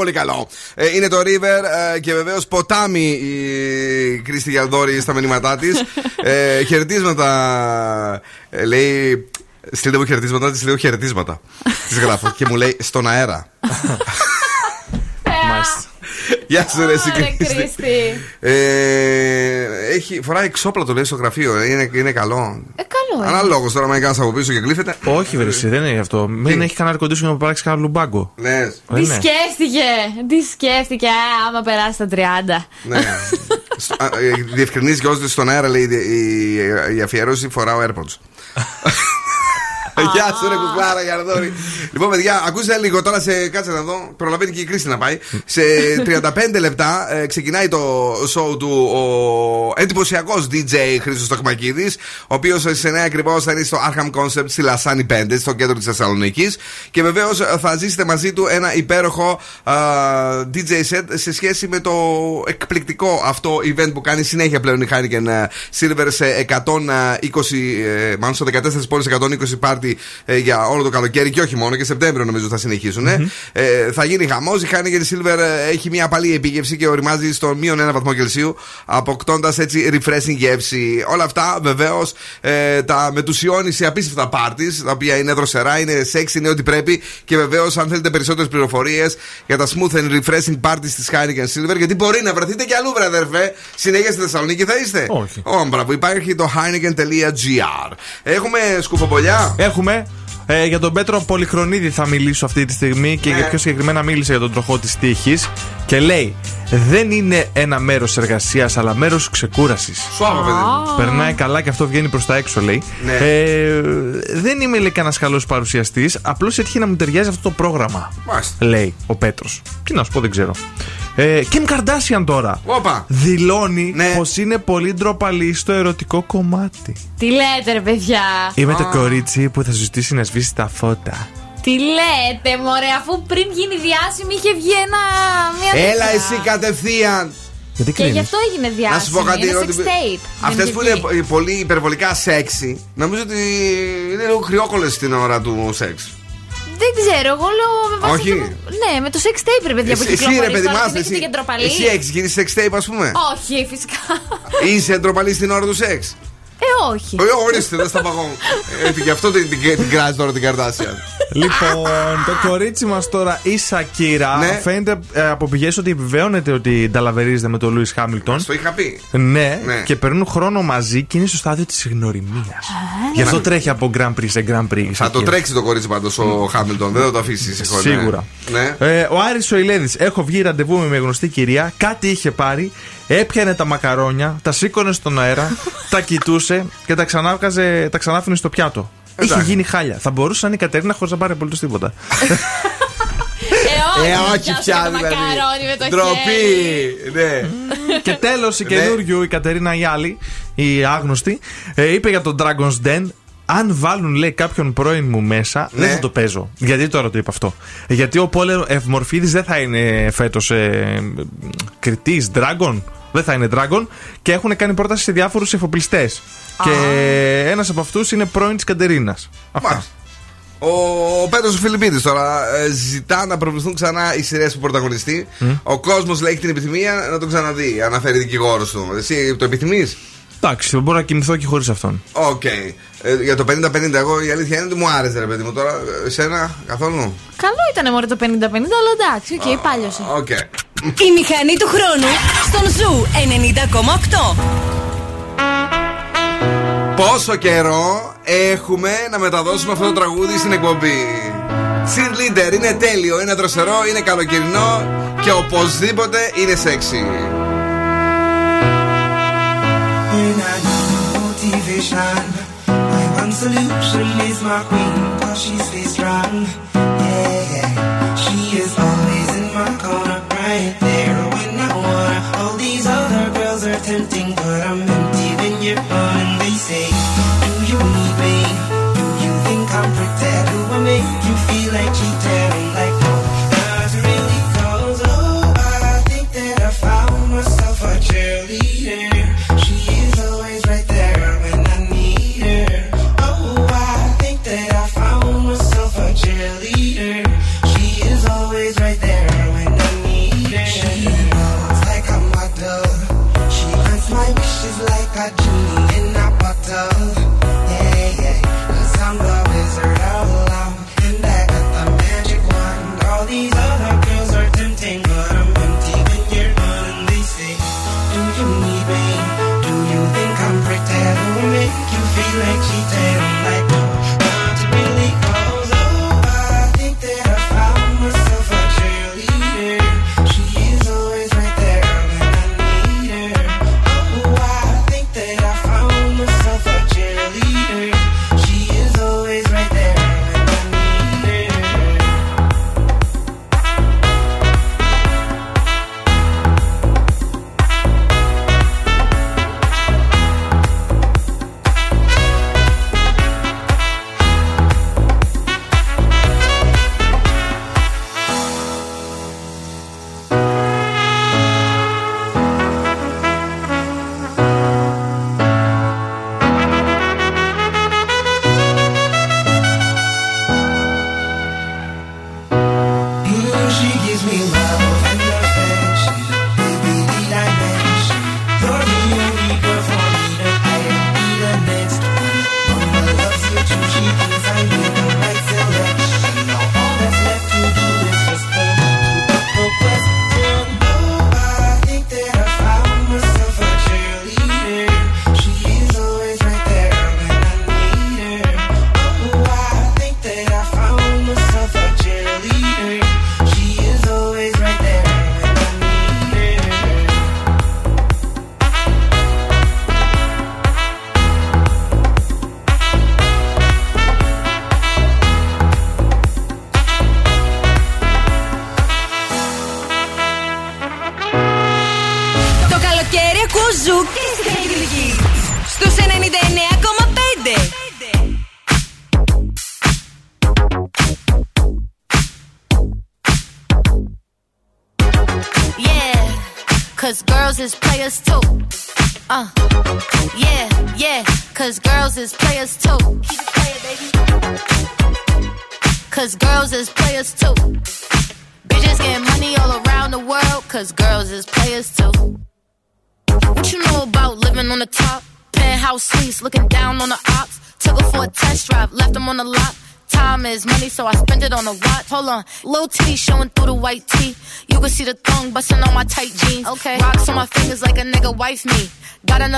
Speaker 2: Πολύ καλό. Ε, είναι το River ε, και βεβαίως ποτάμι η Κρίστη Γιαλδόρη στα μηνύματά της. ε, χαιρετίσματα. Ε, λέει. Στείλτε μου χαιρετίσματα, της λέω χαιρετίσματα. της γράφω και μου λέει στον αέρα.
Speaker 3: Μάλιστα.
Speaker 2: Γεια σου, ρε, εσύ,
Speaker 4: Ρε,
Speaker 2: Κρίστη.
Speaker 4: Κρίστη.
Speaker 2: Ε, έχει, φοράει εξόπλατο λέει στο γραφείο. ε, Είναι, είναι καλό.
Speaker 4: Ε, καλό είναι.
Speaker 2: Ανάλογος τώρα, με κάνει από πίσω και κλείφεται.
Speaker 3: Όχι, βρε, εσύ, δεν είναι αυτό. Μην έχει κανένα air conditioning να παράξει κανένα λουμπάγκο.
Speaker 2: Ναι.
Speaker 3: Ε,
Speaker 4: Τι
Speaker 3: ναι.
Speaker 4: σκέφτηκε, τι σκέφτηκε, α, άμα περάσει τα 30.
Speaker 2: Ναι. Στο- α, ε, Διευκρινίζει και ότι στον αέρα λέει η, η, η αφιέρωση φοράω AirPods. Γεια σου, ρε κουκλάρα, Γιαρδόρη. Λοιπόν, παιδιά, ακούστε λίγο τώρα σε. Κάτσε να δω. Προλαβαίνει και η Κρίστη να πάει. Σε 35 λεπτά ε, ξεκινάει το show του ο εντυπωσιακός DJ Χρήστος Τοκμακίδη, ο οποίος σε 9 ακριβώς θα είναι στο Arkham Concept στη Λασάνη 5, στο κέντρο της Θεσσαλονίκης. Και βεβαίως θα ζήσετε μαζί του ένα υπέροχο α, DJ set σε σχέση με το εκπληκτικό αυτό event που κάνει συνέχεια πλέον η Heineken ε, Silver σε 120, ε, μάλλον στο 14 πόλεις 120 πάρτι ε, για όλο το καλοκαίρι και όχι μόνο και Σεπτέμβριο νομίζω θα συνεχίσουν. Ε, θα γίνει χαμός. Η Heineken Silver ε, έχει μια απαλή επίγευση και οριμάζει στο μείον ένα βαθμό Κελσίου, αποκτώντας έτσι refreshing γεύση. Όλα αυτά βεβαίως ε, τα μετουσιώνει σε απίστευτα πάρτις, τα οποία είναι δροσερά, είναι sexy, είναι ό,τι πρέπει. Και βεβαίως, αν θέλετε περισσότερες πληροφορίες για τα smooth and refreshing parties της Heineken Silver, γιατί μπορεί να βρεθείτε και αλλού, βρε αδερφέ. Συνέχεια στη Θεσσαλονίκη θα είστε.
Speaker 3: Όχι.
Speaker 2: Ω, μπράβο, υπάρχει το heineken.gr. Έχουμε σκουφομπολιά.
Speaker 3: Έχουμε. Ε, για τον Πέτρο Πολυχρονίδη θα μιλήσω αυτή τη στιγμή και
Speaker 2: Ναι.
Speaker 3: για πιο συγκεκριμένα μίλησε για τον τροχό της τύχης. Και λέει: Δεν είναι ένα μέρος εργασίας, αλλά μέρος ξεκούρασης.
Speaker 2: Σουάβα, παιδί. μου.
Speaker 3: Περνάει καλά και αυτό βγαίνει προς τα έξω, λέει.
Speaker 2: Ναι.
Speaker 3: Ε, δεν είμαι, λέει, κανένας καλός παρουσιαστής. Απλώς έτυχε να μου ταιριάζει αυτό το πρόγραμμα.
Speaker 2: Μάλιστα.
Speaker 3: Λέει ο Πέτρος. Τι να σου πω, δεν ξέρω. Ε, Kim Kardashian τώρα.
Speaker 2: Όπα.
Speaker 3: Δηλώνει
Speaker 2: Ναι.
Speaker 3: πως είναι πολύ ντροπαλή στο ερωτικό κομμάτι.
Speaker 4: Τι λέτε, ρε παιδιά;
Speaker 3: Είμαι το κορίτσι που θα σου ζητήσει να σβήσει τα φώτα.
Speaker 4: Τι λέτε, μωρέ, αφού πριν γίνει διάσημη είχε βγει ένα. Μια
Speaker 2: Έλα
Speaker 4: τέτοια.
Speaker 2: εσύ κατευθείαν.
Speaker 3: Γιατί
Speaker 4: Και γι' αυτό έγινε διάσημη.
Speaker 2: Να σου πω κάτι.
Speaker 4: Είναι
Speaker 2: ότι-
Speaker 4: sex tape.
Speaker 2: Αυτές
Speaker 4: Δεν
Speaker 2: που
Speaker 4: είχε
Speaker 2: είναι
Speaker 4: βγει.
Speaker 2: πολύ υπερβολικά σεξι, νομίζω ότι είναι λίγο κρυόκολες στην ώρα του σεξ.
Speaker 4: Δεν ξέρω, εγώ λέω με βάση
Speaker 2: Όχι.
Speaker 4: το- Ναι, με το sex tape, ρε παιδιά που
Speaker 2: Εσύ, εσύ
Speaker 4: κυκλοφορεί.
Speaker 2: ρε παιδί
Speaker 4: τώρα,
Speaker 2: μας,
Speaker 4: την έχετε
Speaker 2: εσύ,
Speaker 4: και ντροπαλή.
Speaker 2: εσύ έχεις γίνει σεξ tape ας πούμε;
Speaker 4: Όχι, φυσικά.
Speaker 2: Είσαι ντροπαλής στην ώρα του σεξ;
Speaker 4: Ε, όχι.
Speaker 2: Ε, ορίστε, δεν στα παγώ. Ε, Γι' αυτό την, την, την κράζει τώρα την Καρτάσια.
Speaker 3: Λοιπόν, το κορίτσι μας τώρα, η Σακύρα,
Speaker 2: Ναι.
Speaker 3: φαίνεται ε, από πηγές ότι επιβεβαιώνεται ότι νταλαβερίζεται με τον Λούι Χάμιλτον.
Speaker 2: Το είχα πει.
Speaker 3: Ναι,
Speaker 2: Ναι.
Speaker 3: και περνούν χρόνο μαζί και είναι στο στάδιο της γνωριμίας. Γι' αυτό τρέχει από Grand Prix σε Grand Prix. η
Speaker 2: Θα το
Speaker 3: Σακύρα.
Speaker 2: τρέξει το κορίτσι πάντως ο Χάμιλτον. Δεν θα το αφήσει σε χώρο.
Speaker 3: Σίγουρα.
Speaker 2: Ναι.
Speaker 3: Ε, ο Άρης ο Ηλέδης, έχω βγει ραντεβού με μια γνωστή κυρία, κάτι είχε πάρει, έπιανε τα μακαρόνια, τα σήκωνε στον αέρα, τα κοιτούσε και τα ξανάβγαζε, τα ξανάφηνε στο πιάτο. Είχε
Speaker 2: Εντάξει.
Speaker 3: γίνει χάλια. Θα μπορούσε να είναι η Κατερίνα χωρί να πάρει απολύτως τίποτα.
Speaker 4: Ε, όχι,
Speaker 2: Ε,
Speaker 4: να
Speaker 2: όχι
Speaker 4: πιάσω
Speaker 2: πια
Speaker 4: το
Speaker 2: δηλαδή.
Speaker 4: μακαρόνι με το
Speaker 2: Ντροπή.
Speaker 4: χέρι.
Speaker 2: Ναι.
Speaker 3: και τέλος η
Speaker 2: Ναι.
Speaker 3: καινούριου, η Κατερίνα η άλλη, η άγνωστη, ε, είπε για τον Dragon's Den. Αν βάλουν, λέει, κάποιον πρώην μου μέσα,
Speaker 2: Ναι.
Speaker 3: δεν θα το παίζω. Γιατί τώρα το είπε αυτό. Γιατί ο Πόλεμο Ευμορφίδη δεν θα είναι φέτος ε, κριτής Dragon. Δεν θα είναι Dragon. Και έχουν κάνει πρόταση σε διάφορους εφοπλιστές. Και ένας από αυτούς είναι πρώην της Κατερίνας.
Speaker 2: Μάλιστα. Ο, ο Πέτρος Φιλιππίδης τώρα ε, ζητά να προβληθούν ξανά οι σειρές που πρωταγωνιστεί. Ο κόσμος λέει έχει την επιθυμία να τον ξαναδεί. Αναφέρει δικηγόρος του. Εσύ το επιθυμείς;
Speaker 3: Εντάξει, μπορώ να κινηθώ και χωρίς αυτόν.
Speaker 2: Οκ. Ε, για το 50-50, εγώ η αλήθεια είναι ότι μου άρεσε, ρε παιδί μου τώρα. Εσένα καθόλου;
Speaker 4: Καλό ήταν μόνο το 50-50, αλλά εντάξει, OK, okay, πάλιωσε.
Speaker 2: Οκ.
Speaker 13: Η μηχανή του χρόνου στον Zoo 90,8.
Speaker 2: Πόσο καιρό έχουμε να μεταδώσουμε αυτό το τραγούδι στην εκπομπή; Cheerleader είναι τέλειο, είναι δροσερό, είναι καλοκαιρινό και οπωσδήποτε είναι σεξι.
Speaker 24: When I need motivation, my one solution is my queen, cause she stays strong.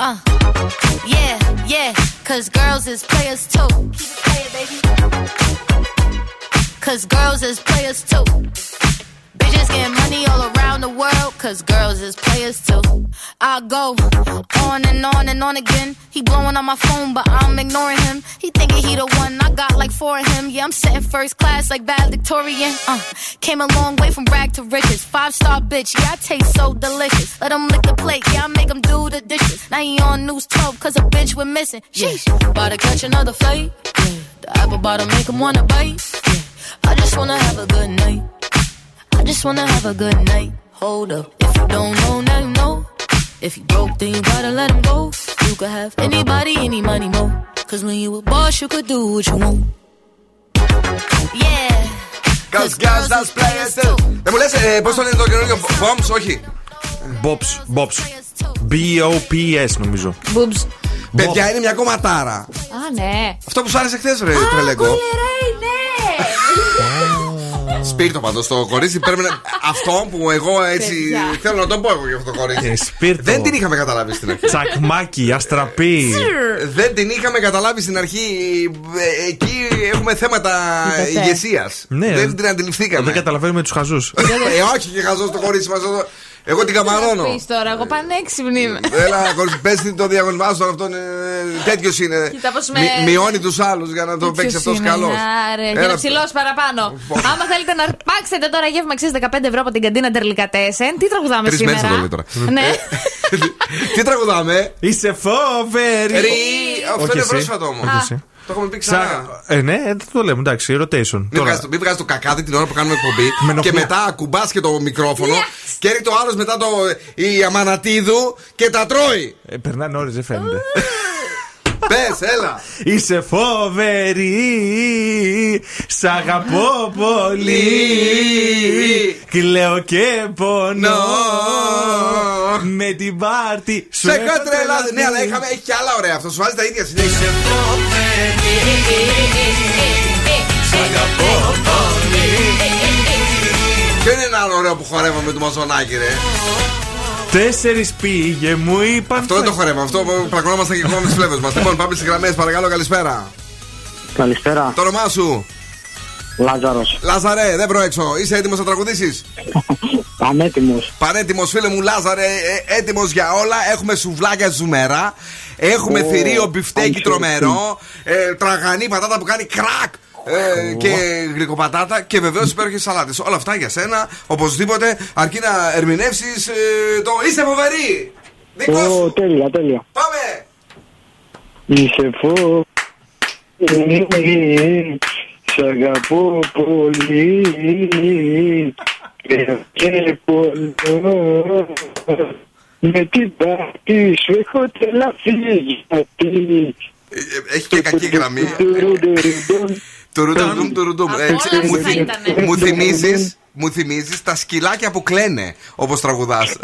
Speaker 9: Uh, yeah, yeah, cause girls is players too. Keep it playing, baby. Cause girls is players too. Bitches
Speaker 23: getting money all around the world, cause girls is players too. I go on and on and on again. He blowing on my phone, but I'm ignoring him. He thinking he the one, I got like four of him. Yeah, I'm sitting first class like valedictorian. Uh, came a long way from rag to riches. Five star bitch, yeah, I taste so delicious. Let him lick the plate, yeah, I make him do the dishes. Now you on news 12, cause a bitch we're missing. Sheesh. Yeah. About to catch another fight. Yeah. The apple bottom make him wanna bite. Yeah. I just wanna have a good night. I just wanna have a good night. Hold up. If you don't know, now you know. If you broke, then you gotta let him go. You could have anybody, any money, more. Cause when you a boss, you could do what you want. Yeah.
Speaker 2: Cause girls, that's players girls, girls,
Speaker 3: Bobs. Bobs. B-O-P-S νομίζω.
Speaker 4: Boobs.
Speaker 2: Παιδιά είναι μια κομματάρα.
Speaker 4: Α, ναι.
Speaker 2: Αυτό που σου άρεσε χθες, ρε τρελέγκο.
Speaker 4: Κολερέι, ναι.
Speaker 2: Σπίρτο πάντως το κορίτσι πρέπει να. Αυτό που εγώ έτσι.
Speaker 4: Παιδιά.
Speaker 2: Θέλω να το πω εγώ για αυτό το κορίτσι.
Speaker 3: Ε, σπίρτο.
Speaker 2: Δεν την είχαμε καταλάβει στην αρχή.
Speaker 3: Τσακμάκι, αστραπή.
Speaker 2: Δεν την είχαμε καταλάβει στην αρχή. Ε, Εκεί έχουμε θέματα
Speaker 3: Είδατε.
Speaker 2: ηγεσίας.
Speaker 3: Ναι.
Speaker 2: Δεν την αντιληφθήκαμε.
Speaker 3: Δεν καταλαβαίνουμε τους χαζούς.
Speaker 2: Ε, όχι και χαζός το κορίτσι μας εδώ. Εγώ την καμαρώνω.
Speaker 4: Πεις τώρα, εγώ πανέξυπνη είμαι.
Speaker 2: Έλα, κορίτσι, πες την το διαγωνισμά σου, αυτόν τέτοιος είναι.
Speaker 4: Κοίτα πώς με-
Speaker 2: Μει- Μειώνει τους άλλους για να το παίξεις αυτός καλός.
Speaker 4: Άρε, για να ψηλώσει παραπάνω. Άμα θέλετε να αρπάξετε τώρα γεύμα αξία 15 ευρώ από την καντίνα Τερλικατέσεν, τι τραγουδάμε
Speaker 2: Τρεις μέρες
Speaker 4: σήμερα.
Speaker 2: θα το λέει τώρα.
Speaker 4: Ναι.
Speaker 2: Τι τραγουδάμε;
Speaker 3: Είσαι φοβερή.
Speaker 2: Ρι. Αυτό
Speaker 3: Όχι
Speaker 2: είναι
Speaker 3: εσύ.
Speaker 2: πρόσφατο όμως.
Speaker 3: Όχι εσύ.
Speaker 2: Το έχουμε πει ξανά.
Speaker 3: Σα- Ε, ναι, ε, το λέμε, εντάξει, rotation.
Speaker 2: Μην βγάζεις το- Μην βγάζεις το κακάδι την ώρα που κάνουμε εκπομπή
Speaker 3: Με ενοχλεί.
Speaker 2: και μετά ακουμπάς και το μικρόφωνο και έρχεται ο άλλος μετά το η Αμανατίδου και τα τρώει.
Speaker 3: Ε, περνάνε ώρες, δεν φαίνεται.
Speaker 2: Πες, έλα.
Speaker 3: Είσαι φοβερή, σ' αγαπώ πολύ Κλαίω και πονώ Με την πάρτι σου
Speaker 2: Σε
Speaker 3: έχω
Speaker 2: κατρελάδι. Ναι, αλλά
Speaker 3: τρελαθεί.
Speaker 2: είχαμε, έχει και άλλα ωραία. Αυτό σου βάζει τα ίδια συνέχεια. Ποιο είναι ένα άλλο ωραίο που χορεύαμε του Μαζονάκη, ρε.
Speaker 3: Τέσσερις πήγε, μου είπαν
Speaker 2: Αυτό δεν το χορεύαμε. Αυτό πλακωνόμαστε και ακόμα με τις φλέβες μας. Λοιπόν, πάμε στις γραμμές. Παρακαλώ, καλησπέρα.
Speaker 5: Καλησπέρα.
Speaker 2: Το όνομά σου;
Speaker 5: Λάζαρος.
Speaker 2: Λάζαρε, δεν προέξω. Είσαι έτοιμος να τραγουδήσεις;
Speaker 5: Πανέτοιμος.
Speaker 2: Πανέτοιμο, φίλε μου, Λάζαρε, έτοιμος για όλα. Έχουμε σουβλάκια ζουμερά. Έχουμε
Speaker 5: Ω,
Speaker 2: θηρίο μπιφτέκι
Speaker 5: I'm so
Speaker 2: τρομερό. Ε, τραγανή πατάτα που κάνει κρακ. Ε, και γλυκοπατάτα και βεβαίως υπέροχες σαλάτες. Όλα αυτά για σένα, οπωσδήποτε, αρκεί να ερμηνεύσεις το Είσαι φοβερή! Δικό
Speaker 5: Ω,
Speaker 2: σου!
Speaker 5: τέλεια, τέλεια.
Speaker 2: Πάμε!
Speaker 5: Είσαι φοβερή. Σ' αγαπώ πολύ. Κλαίω Και πονώ. Με την πάρτι σου έχω τρελαθεί γιατί
Speaker 2: Ε, Έχει και κακή γραμμή. Τουρουντουμ, τουρουντουμ. Ε,
Speaker 4: Από όλα
Speaker 2: μου
Speaker 4: αυτά
Speaker 2: θυ-
Speaker 4: ήτανε.
Speaker 2: Μου θυμίζεις μου θυμίζεις τα σκυλάκια που κλαίνε όπως τραγουδάς.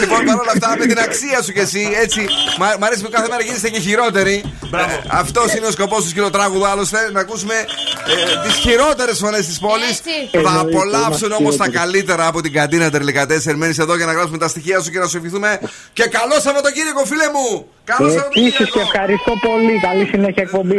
Speaker 2: Λοιπόν παρόλα αυτά με την αξία σου κι εσύ Έτσι Μ' μ' αρέσει που κάθε μέρα γίνεστε και χειρότεροι. Ε, Αυτός είναι ο σκοπός του σκυλοτράγουδου. Άλλωστε να ακούσουμε ε, τις χειρότερες φωνές της πόλης.
Speaker 4: Έτσι.
Speaker 2: Θα
Speaker 5: Εννοείται,
Speaker 2: απολαύσουν
Speaker 5: είμαστε
Speaker 2: όμως τα
Speaker 5: χειρότεροι.
Speaker 2: καλύτερα από την καντίνα Τερλικατέσσερ. Μένεις εδώ για να γράψουμε τα στοιχεία σου και να σου ευχηθούμε. Και καλό Σαββατοκύριακο φίλε μου! Καλό
Speaker 5: Επίσης και
Speaker 2: Σαββατοκύριακο
Speaker 5: ευχαριστώ πολύ. Καλή συνέχεια εκπομπή.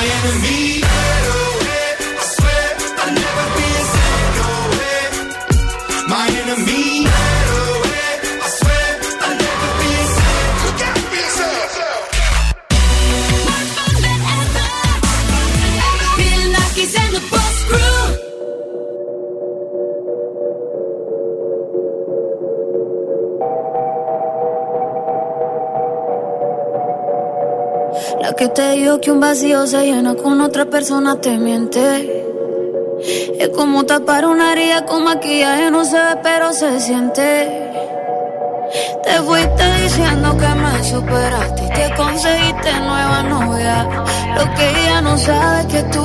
Speaker 26: my enemy.
Speaker 27: Que un vacío se llena con otra persona te miente. Es como tapar una herida con maquillaje, no se ve pero se siente. Te fuiste diciendo que me superaste y que conseguiste nueva novia. Lo que ella no sabe es que
Speaker 18: tú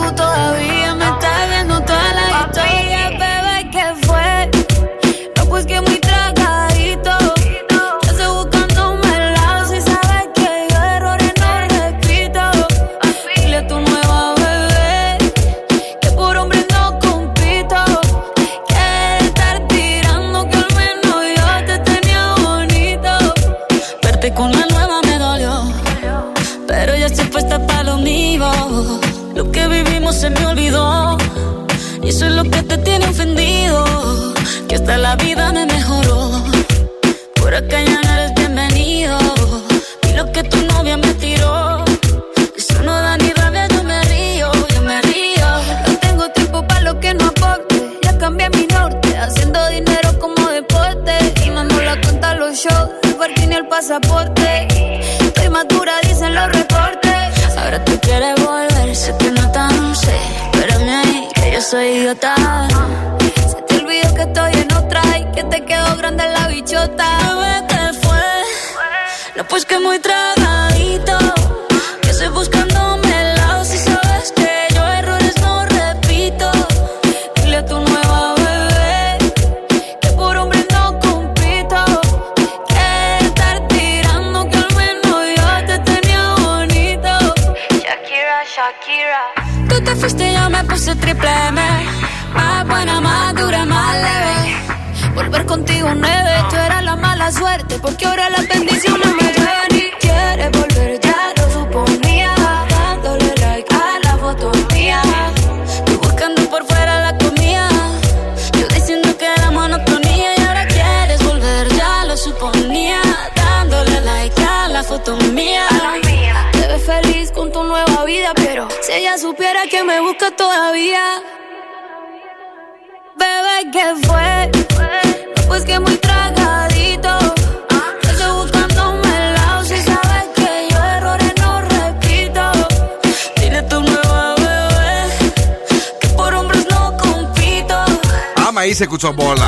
Speaker 2: είσαι κουτσομπόλα.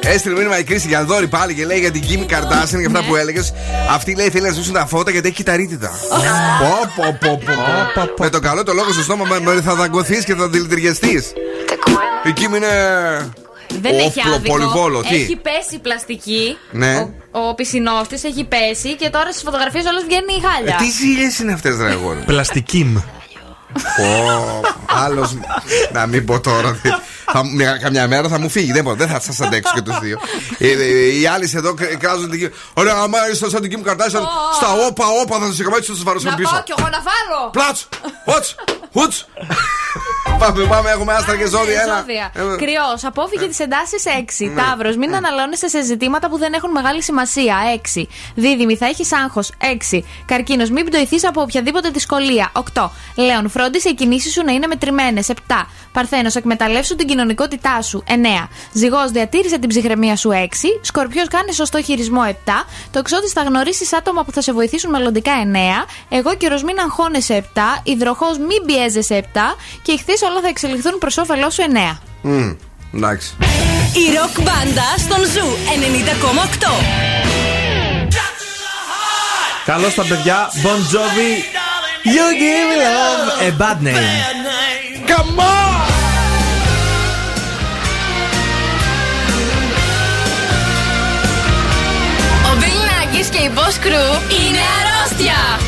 Speaker 2: Έστειλε μήνυμα η κρίση για δόρυ πάλι και λέει για την Kim Kardashian και αυτά που έλεγες. Αυτή λέει θέλει να ζήσουν τα φώτα γιατί έχει κυταρίτιδα. Πω, πω, πω, πω. Με το καλό το λόγο στο στόμα με- με θα δαγκωθείς και θα δηλητηριαστείς. Η Kim είναι
Speaker 4: Δεν έχει
Speaker 2: Όπλο,
Speaker 4: άδικο.
Speaker 2: πολυβόλο, τι;
Speaker 4: Έχει πέσει η πλαστική.
Speaker 2: Ναι.
Speaker 4: Ο, ο πισινός της έχει πέσει και τώρα στις φωτογραφίες όλες βγαίνει η χάλια.
Speaker 2: Ε, τι ζήλιε είναι αυτές, ρε αγόρι.
Speaker 3: Πλαστική.
Speaker 2: Άλλος. Να μην πω τώρα. δι- θα, μου- μια, καμιά μέρα θα μου φύγει. Δεν, μπορώ, δεν θα σας αντέξω και τους δύο. Ε, ε, οι άλλοι εδώ κρ- κράζουν την. Ωραία, άμα είσαι σαν την Kim Kardashian, στα όπα, όπα θα του είχαμε έτσι, θα του βαρούσαν
Speaker 4: Να
Speaker 2: πίσω.
Speaker 4: πάω κι εγώ να φάρω.
Speaker 2: Πλάτς! Χουτς! Χουτς! Πάμε, πάμε, έχουμε άστρα και ζώδια. Ένα.
Speaker 4: Ζώδια.
Speaker 2: Ε,
Speaker 4: Κρυός, απόφυγε τις εντάσεις 6.
Speaker 2: Ναι.
Speaker 4: Ταύρος, μην αναλώνεσαι σε ζητήματα που δεν έχουν μεγάλη σημασία. 6. Δίδυμη, θα έχεις άγχος. 6. Καρκίνος, μην πτωηθείς από οποιαδήποτε δυσκολία. 8. Λέων, φρόντισε οι κινήσεις σου να είναι μετρημένες. 7. Παρθένος, εκμεταλλεύσου την κοινωνικότητά σου. 9. Ζυγός, διατήρησε την ψυχραιμία σου. 6. Σκορπιός, κάνε σωστό χειρισμό. 7. Τοξότη, θα γνωρίσεις άτομα που θα σε βοηθήσουν μελλοντικά. 9. Αιγόκερω, μην αγχώνεσαι. 7. Υδροχόος, μην πιέζεσαι. 7. Και Ιχθύ, όλα θα εξελιχθούν προς όφελός σου. 9.
Speaker 2: μμ, Εντάξει.
Speaker 13: Η ροκ μπάντα στον Zoo 90,8.
Speaker 3: Καλώς τα παιδιά. Bon Jovi. You give love a bad name.
Speaker 2: Come on!
Speaker 7: Ο Bill Nackis και η Boss Crew είναι αρρώστια.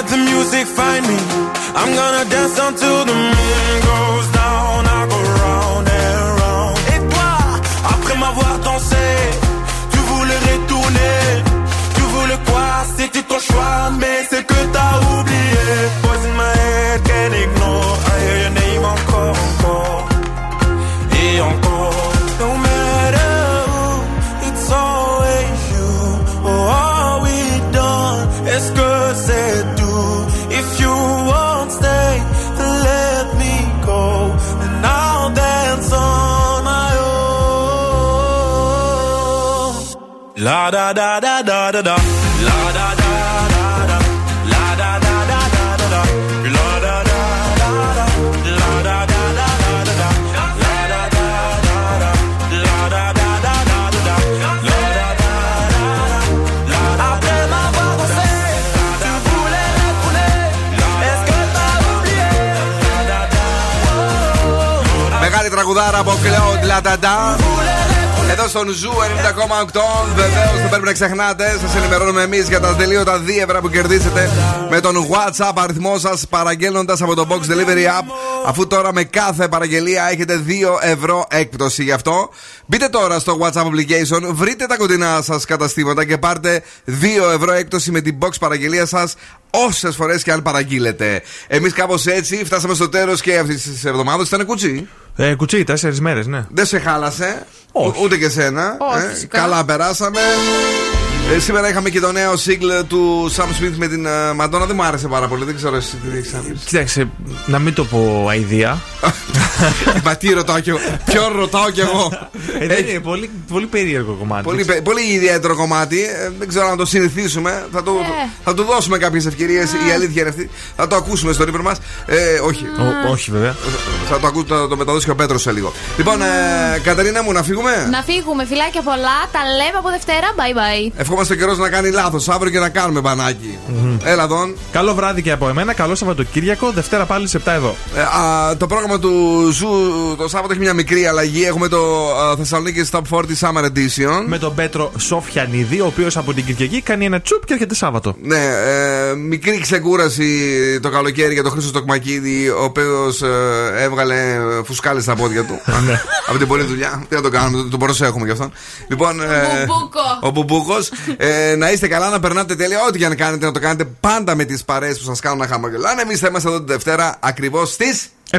Speaker 28: Let the
Speaker 29: music find me. I'm gonna dance until the moon La da da da da da da. La da da da da. La da da da da da da. La da da da da. La da da da da da da. La da da da da. La da da da da da da. La da da da da. La da Après m'avoir dansé, tu voulais retourner. Est-ce que t'as oublié? La da da.
Speaker 2: Μεγάλη τραγουδάρα από Κλεό Ντλαταντά. Εδώ στον Zoo 90,8. Βεβαίως δεν πρέπει να ξεχνάτε. Σας ενημερώνουμε εμείς για τα ατελείωτα δίευρα που κερδίσετε με τον What's Up αριθμό σας παραγγέλνοντας από το Box Delivery App. Αφού τώρα με κάθε παραγγελία έχετε 2 ευρώ έκπτωση γι' αυτό. Μπείτε τώρα στο What's Up application, βρείτε τα κοντινά σας καταστήματα και πάρτε 2 ευρώ έκπτωση με την box παραγγελία σας όσες φορές και αν παραγγείλετε. Εμείς κάπως έτσι φτάσαμε στο τέλος και αυτής της εβδομάδας. Ήταν κουτσή.
Speaker 3: Ε, κουτσί, τέσσερις μέρες, ναι.
Speaker 2: Δεν σε χάλασε.
Speaker 3: Όχι.
Speaker 2: Ούτε και σένα.
Speaker 3: Όχι,
Speaker 2: ε.
Speaker 3: φυσικά.
Speaker 2: Καλά περάσαμε. Ε, σήμερα είχαμε και το νέο single του Sam Smith με την uh, Μαντόνα. Δεν μου άρεσε πάρα πολύ. Δεν ξέρω εσύ τι έχεις να πεις.
Speaker 3: Κοίταξε, να μην το πω αηδία.
Speaker 2: Μα τι ρωτάω κι εγώ. Ποιον ρωτάω κι εγώ;
Speaker 3: Ε, δεν είναι πολύ, πολύ περίεργο κομμάτι.
Speaker 2: Πολύ, πε- πολύ ιδιαίτερο κομμάτι. Ε, δεν ξέρω αν το συνηθίσουμε. Θα, το, θα του δώσουμε κάποιες ευκαιρίες. Η αλήθεια είναι αυτή. Θα το ακούσουμε στο ρήπερ μα. Ε, όχι.
Speaker 3: Ο- όχι, βέβαια.
Speaker 2: Θα το, ακού, θα το μεταδώσει και ο Πέτρος σε λίγο. Λοιπόν, ε, Κατερίνα μου, να φύγουμε;
Speaker 4: Να φύγουμε, φιλάκια πολλά. Τα λέμε από Δευτέρα. Bye bye.
Speaker 2: Ευχόμαστε ο καιρός να κάνει λάθος αύριο και να κάνουμε μπανάκι. Έλα Δον.
Speaker 3: Καλό βράδυ και από εμένα. Καλό Σαββατοκύριακο. Δευτέρα πάλι στις 7 εδώ.
Speaker 2: Ε, α, το πρόγραμμα του Zoo το Σάββατο έχει μια μικρή αλλαγή. Έχουμε το α, Θεσσαλονίκη Top 40 Summer Edition.
Speaker 3: Με τον Πέτρο Σοφιανίδη, ο οποίος από την Κυριακή κάνει ένα τσουπ και έρχεται Σάββατο.
Speaker 2: Ναι, ε, μικρή ξεκούραση το καλοκαίρι για τον Χρήστο Τοκμακίδη, ο οποίος έβγαλε φουσκάλες στα πόδια του.
Speaker 3: Ναι.
Speaker 2: από την πολλή δουλειά. Τι να το κάνουμε, τον προσέχουμε γι' αυτόν. Λοιπόν, ε,
Speaker 4: Μπουμπούκο.
Speaker 2: ο Μπουμπούκος. Ε, να είστε καλά, να περνάτε τέλεια. Ό,τι και αν κάνετε, να το κάνετε πάντα με τις παρέες που σας κάνουν να χαμογελάνε. Εμείς θα είμαστε εδώ την Δευτέρα ακριβώς στις
Speaker 3: 7.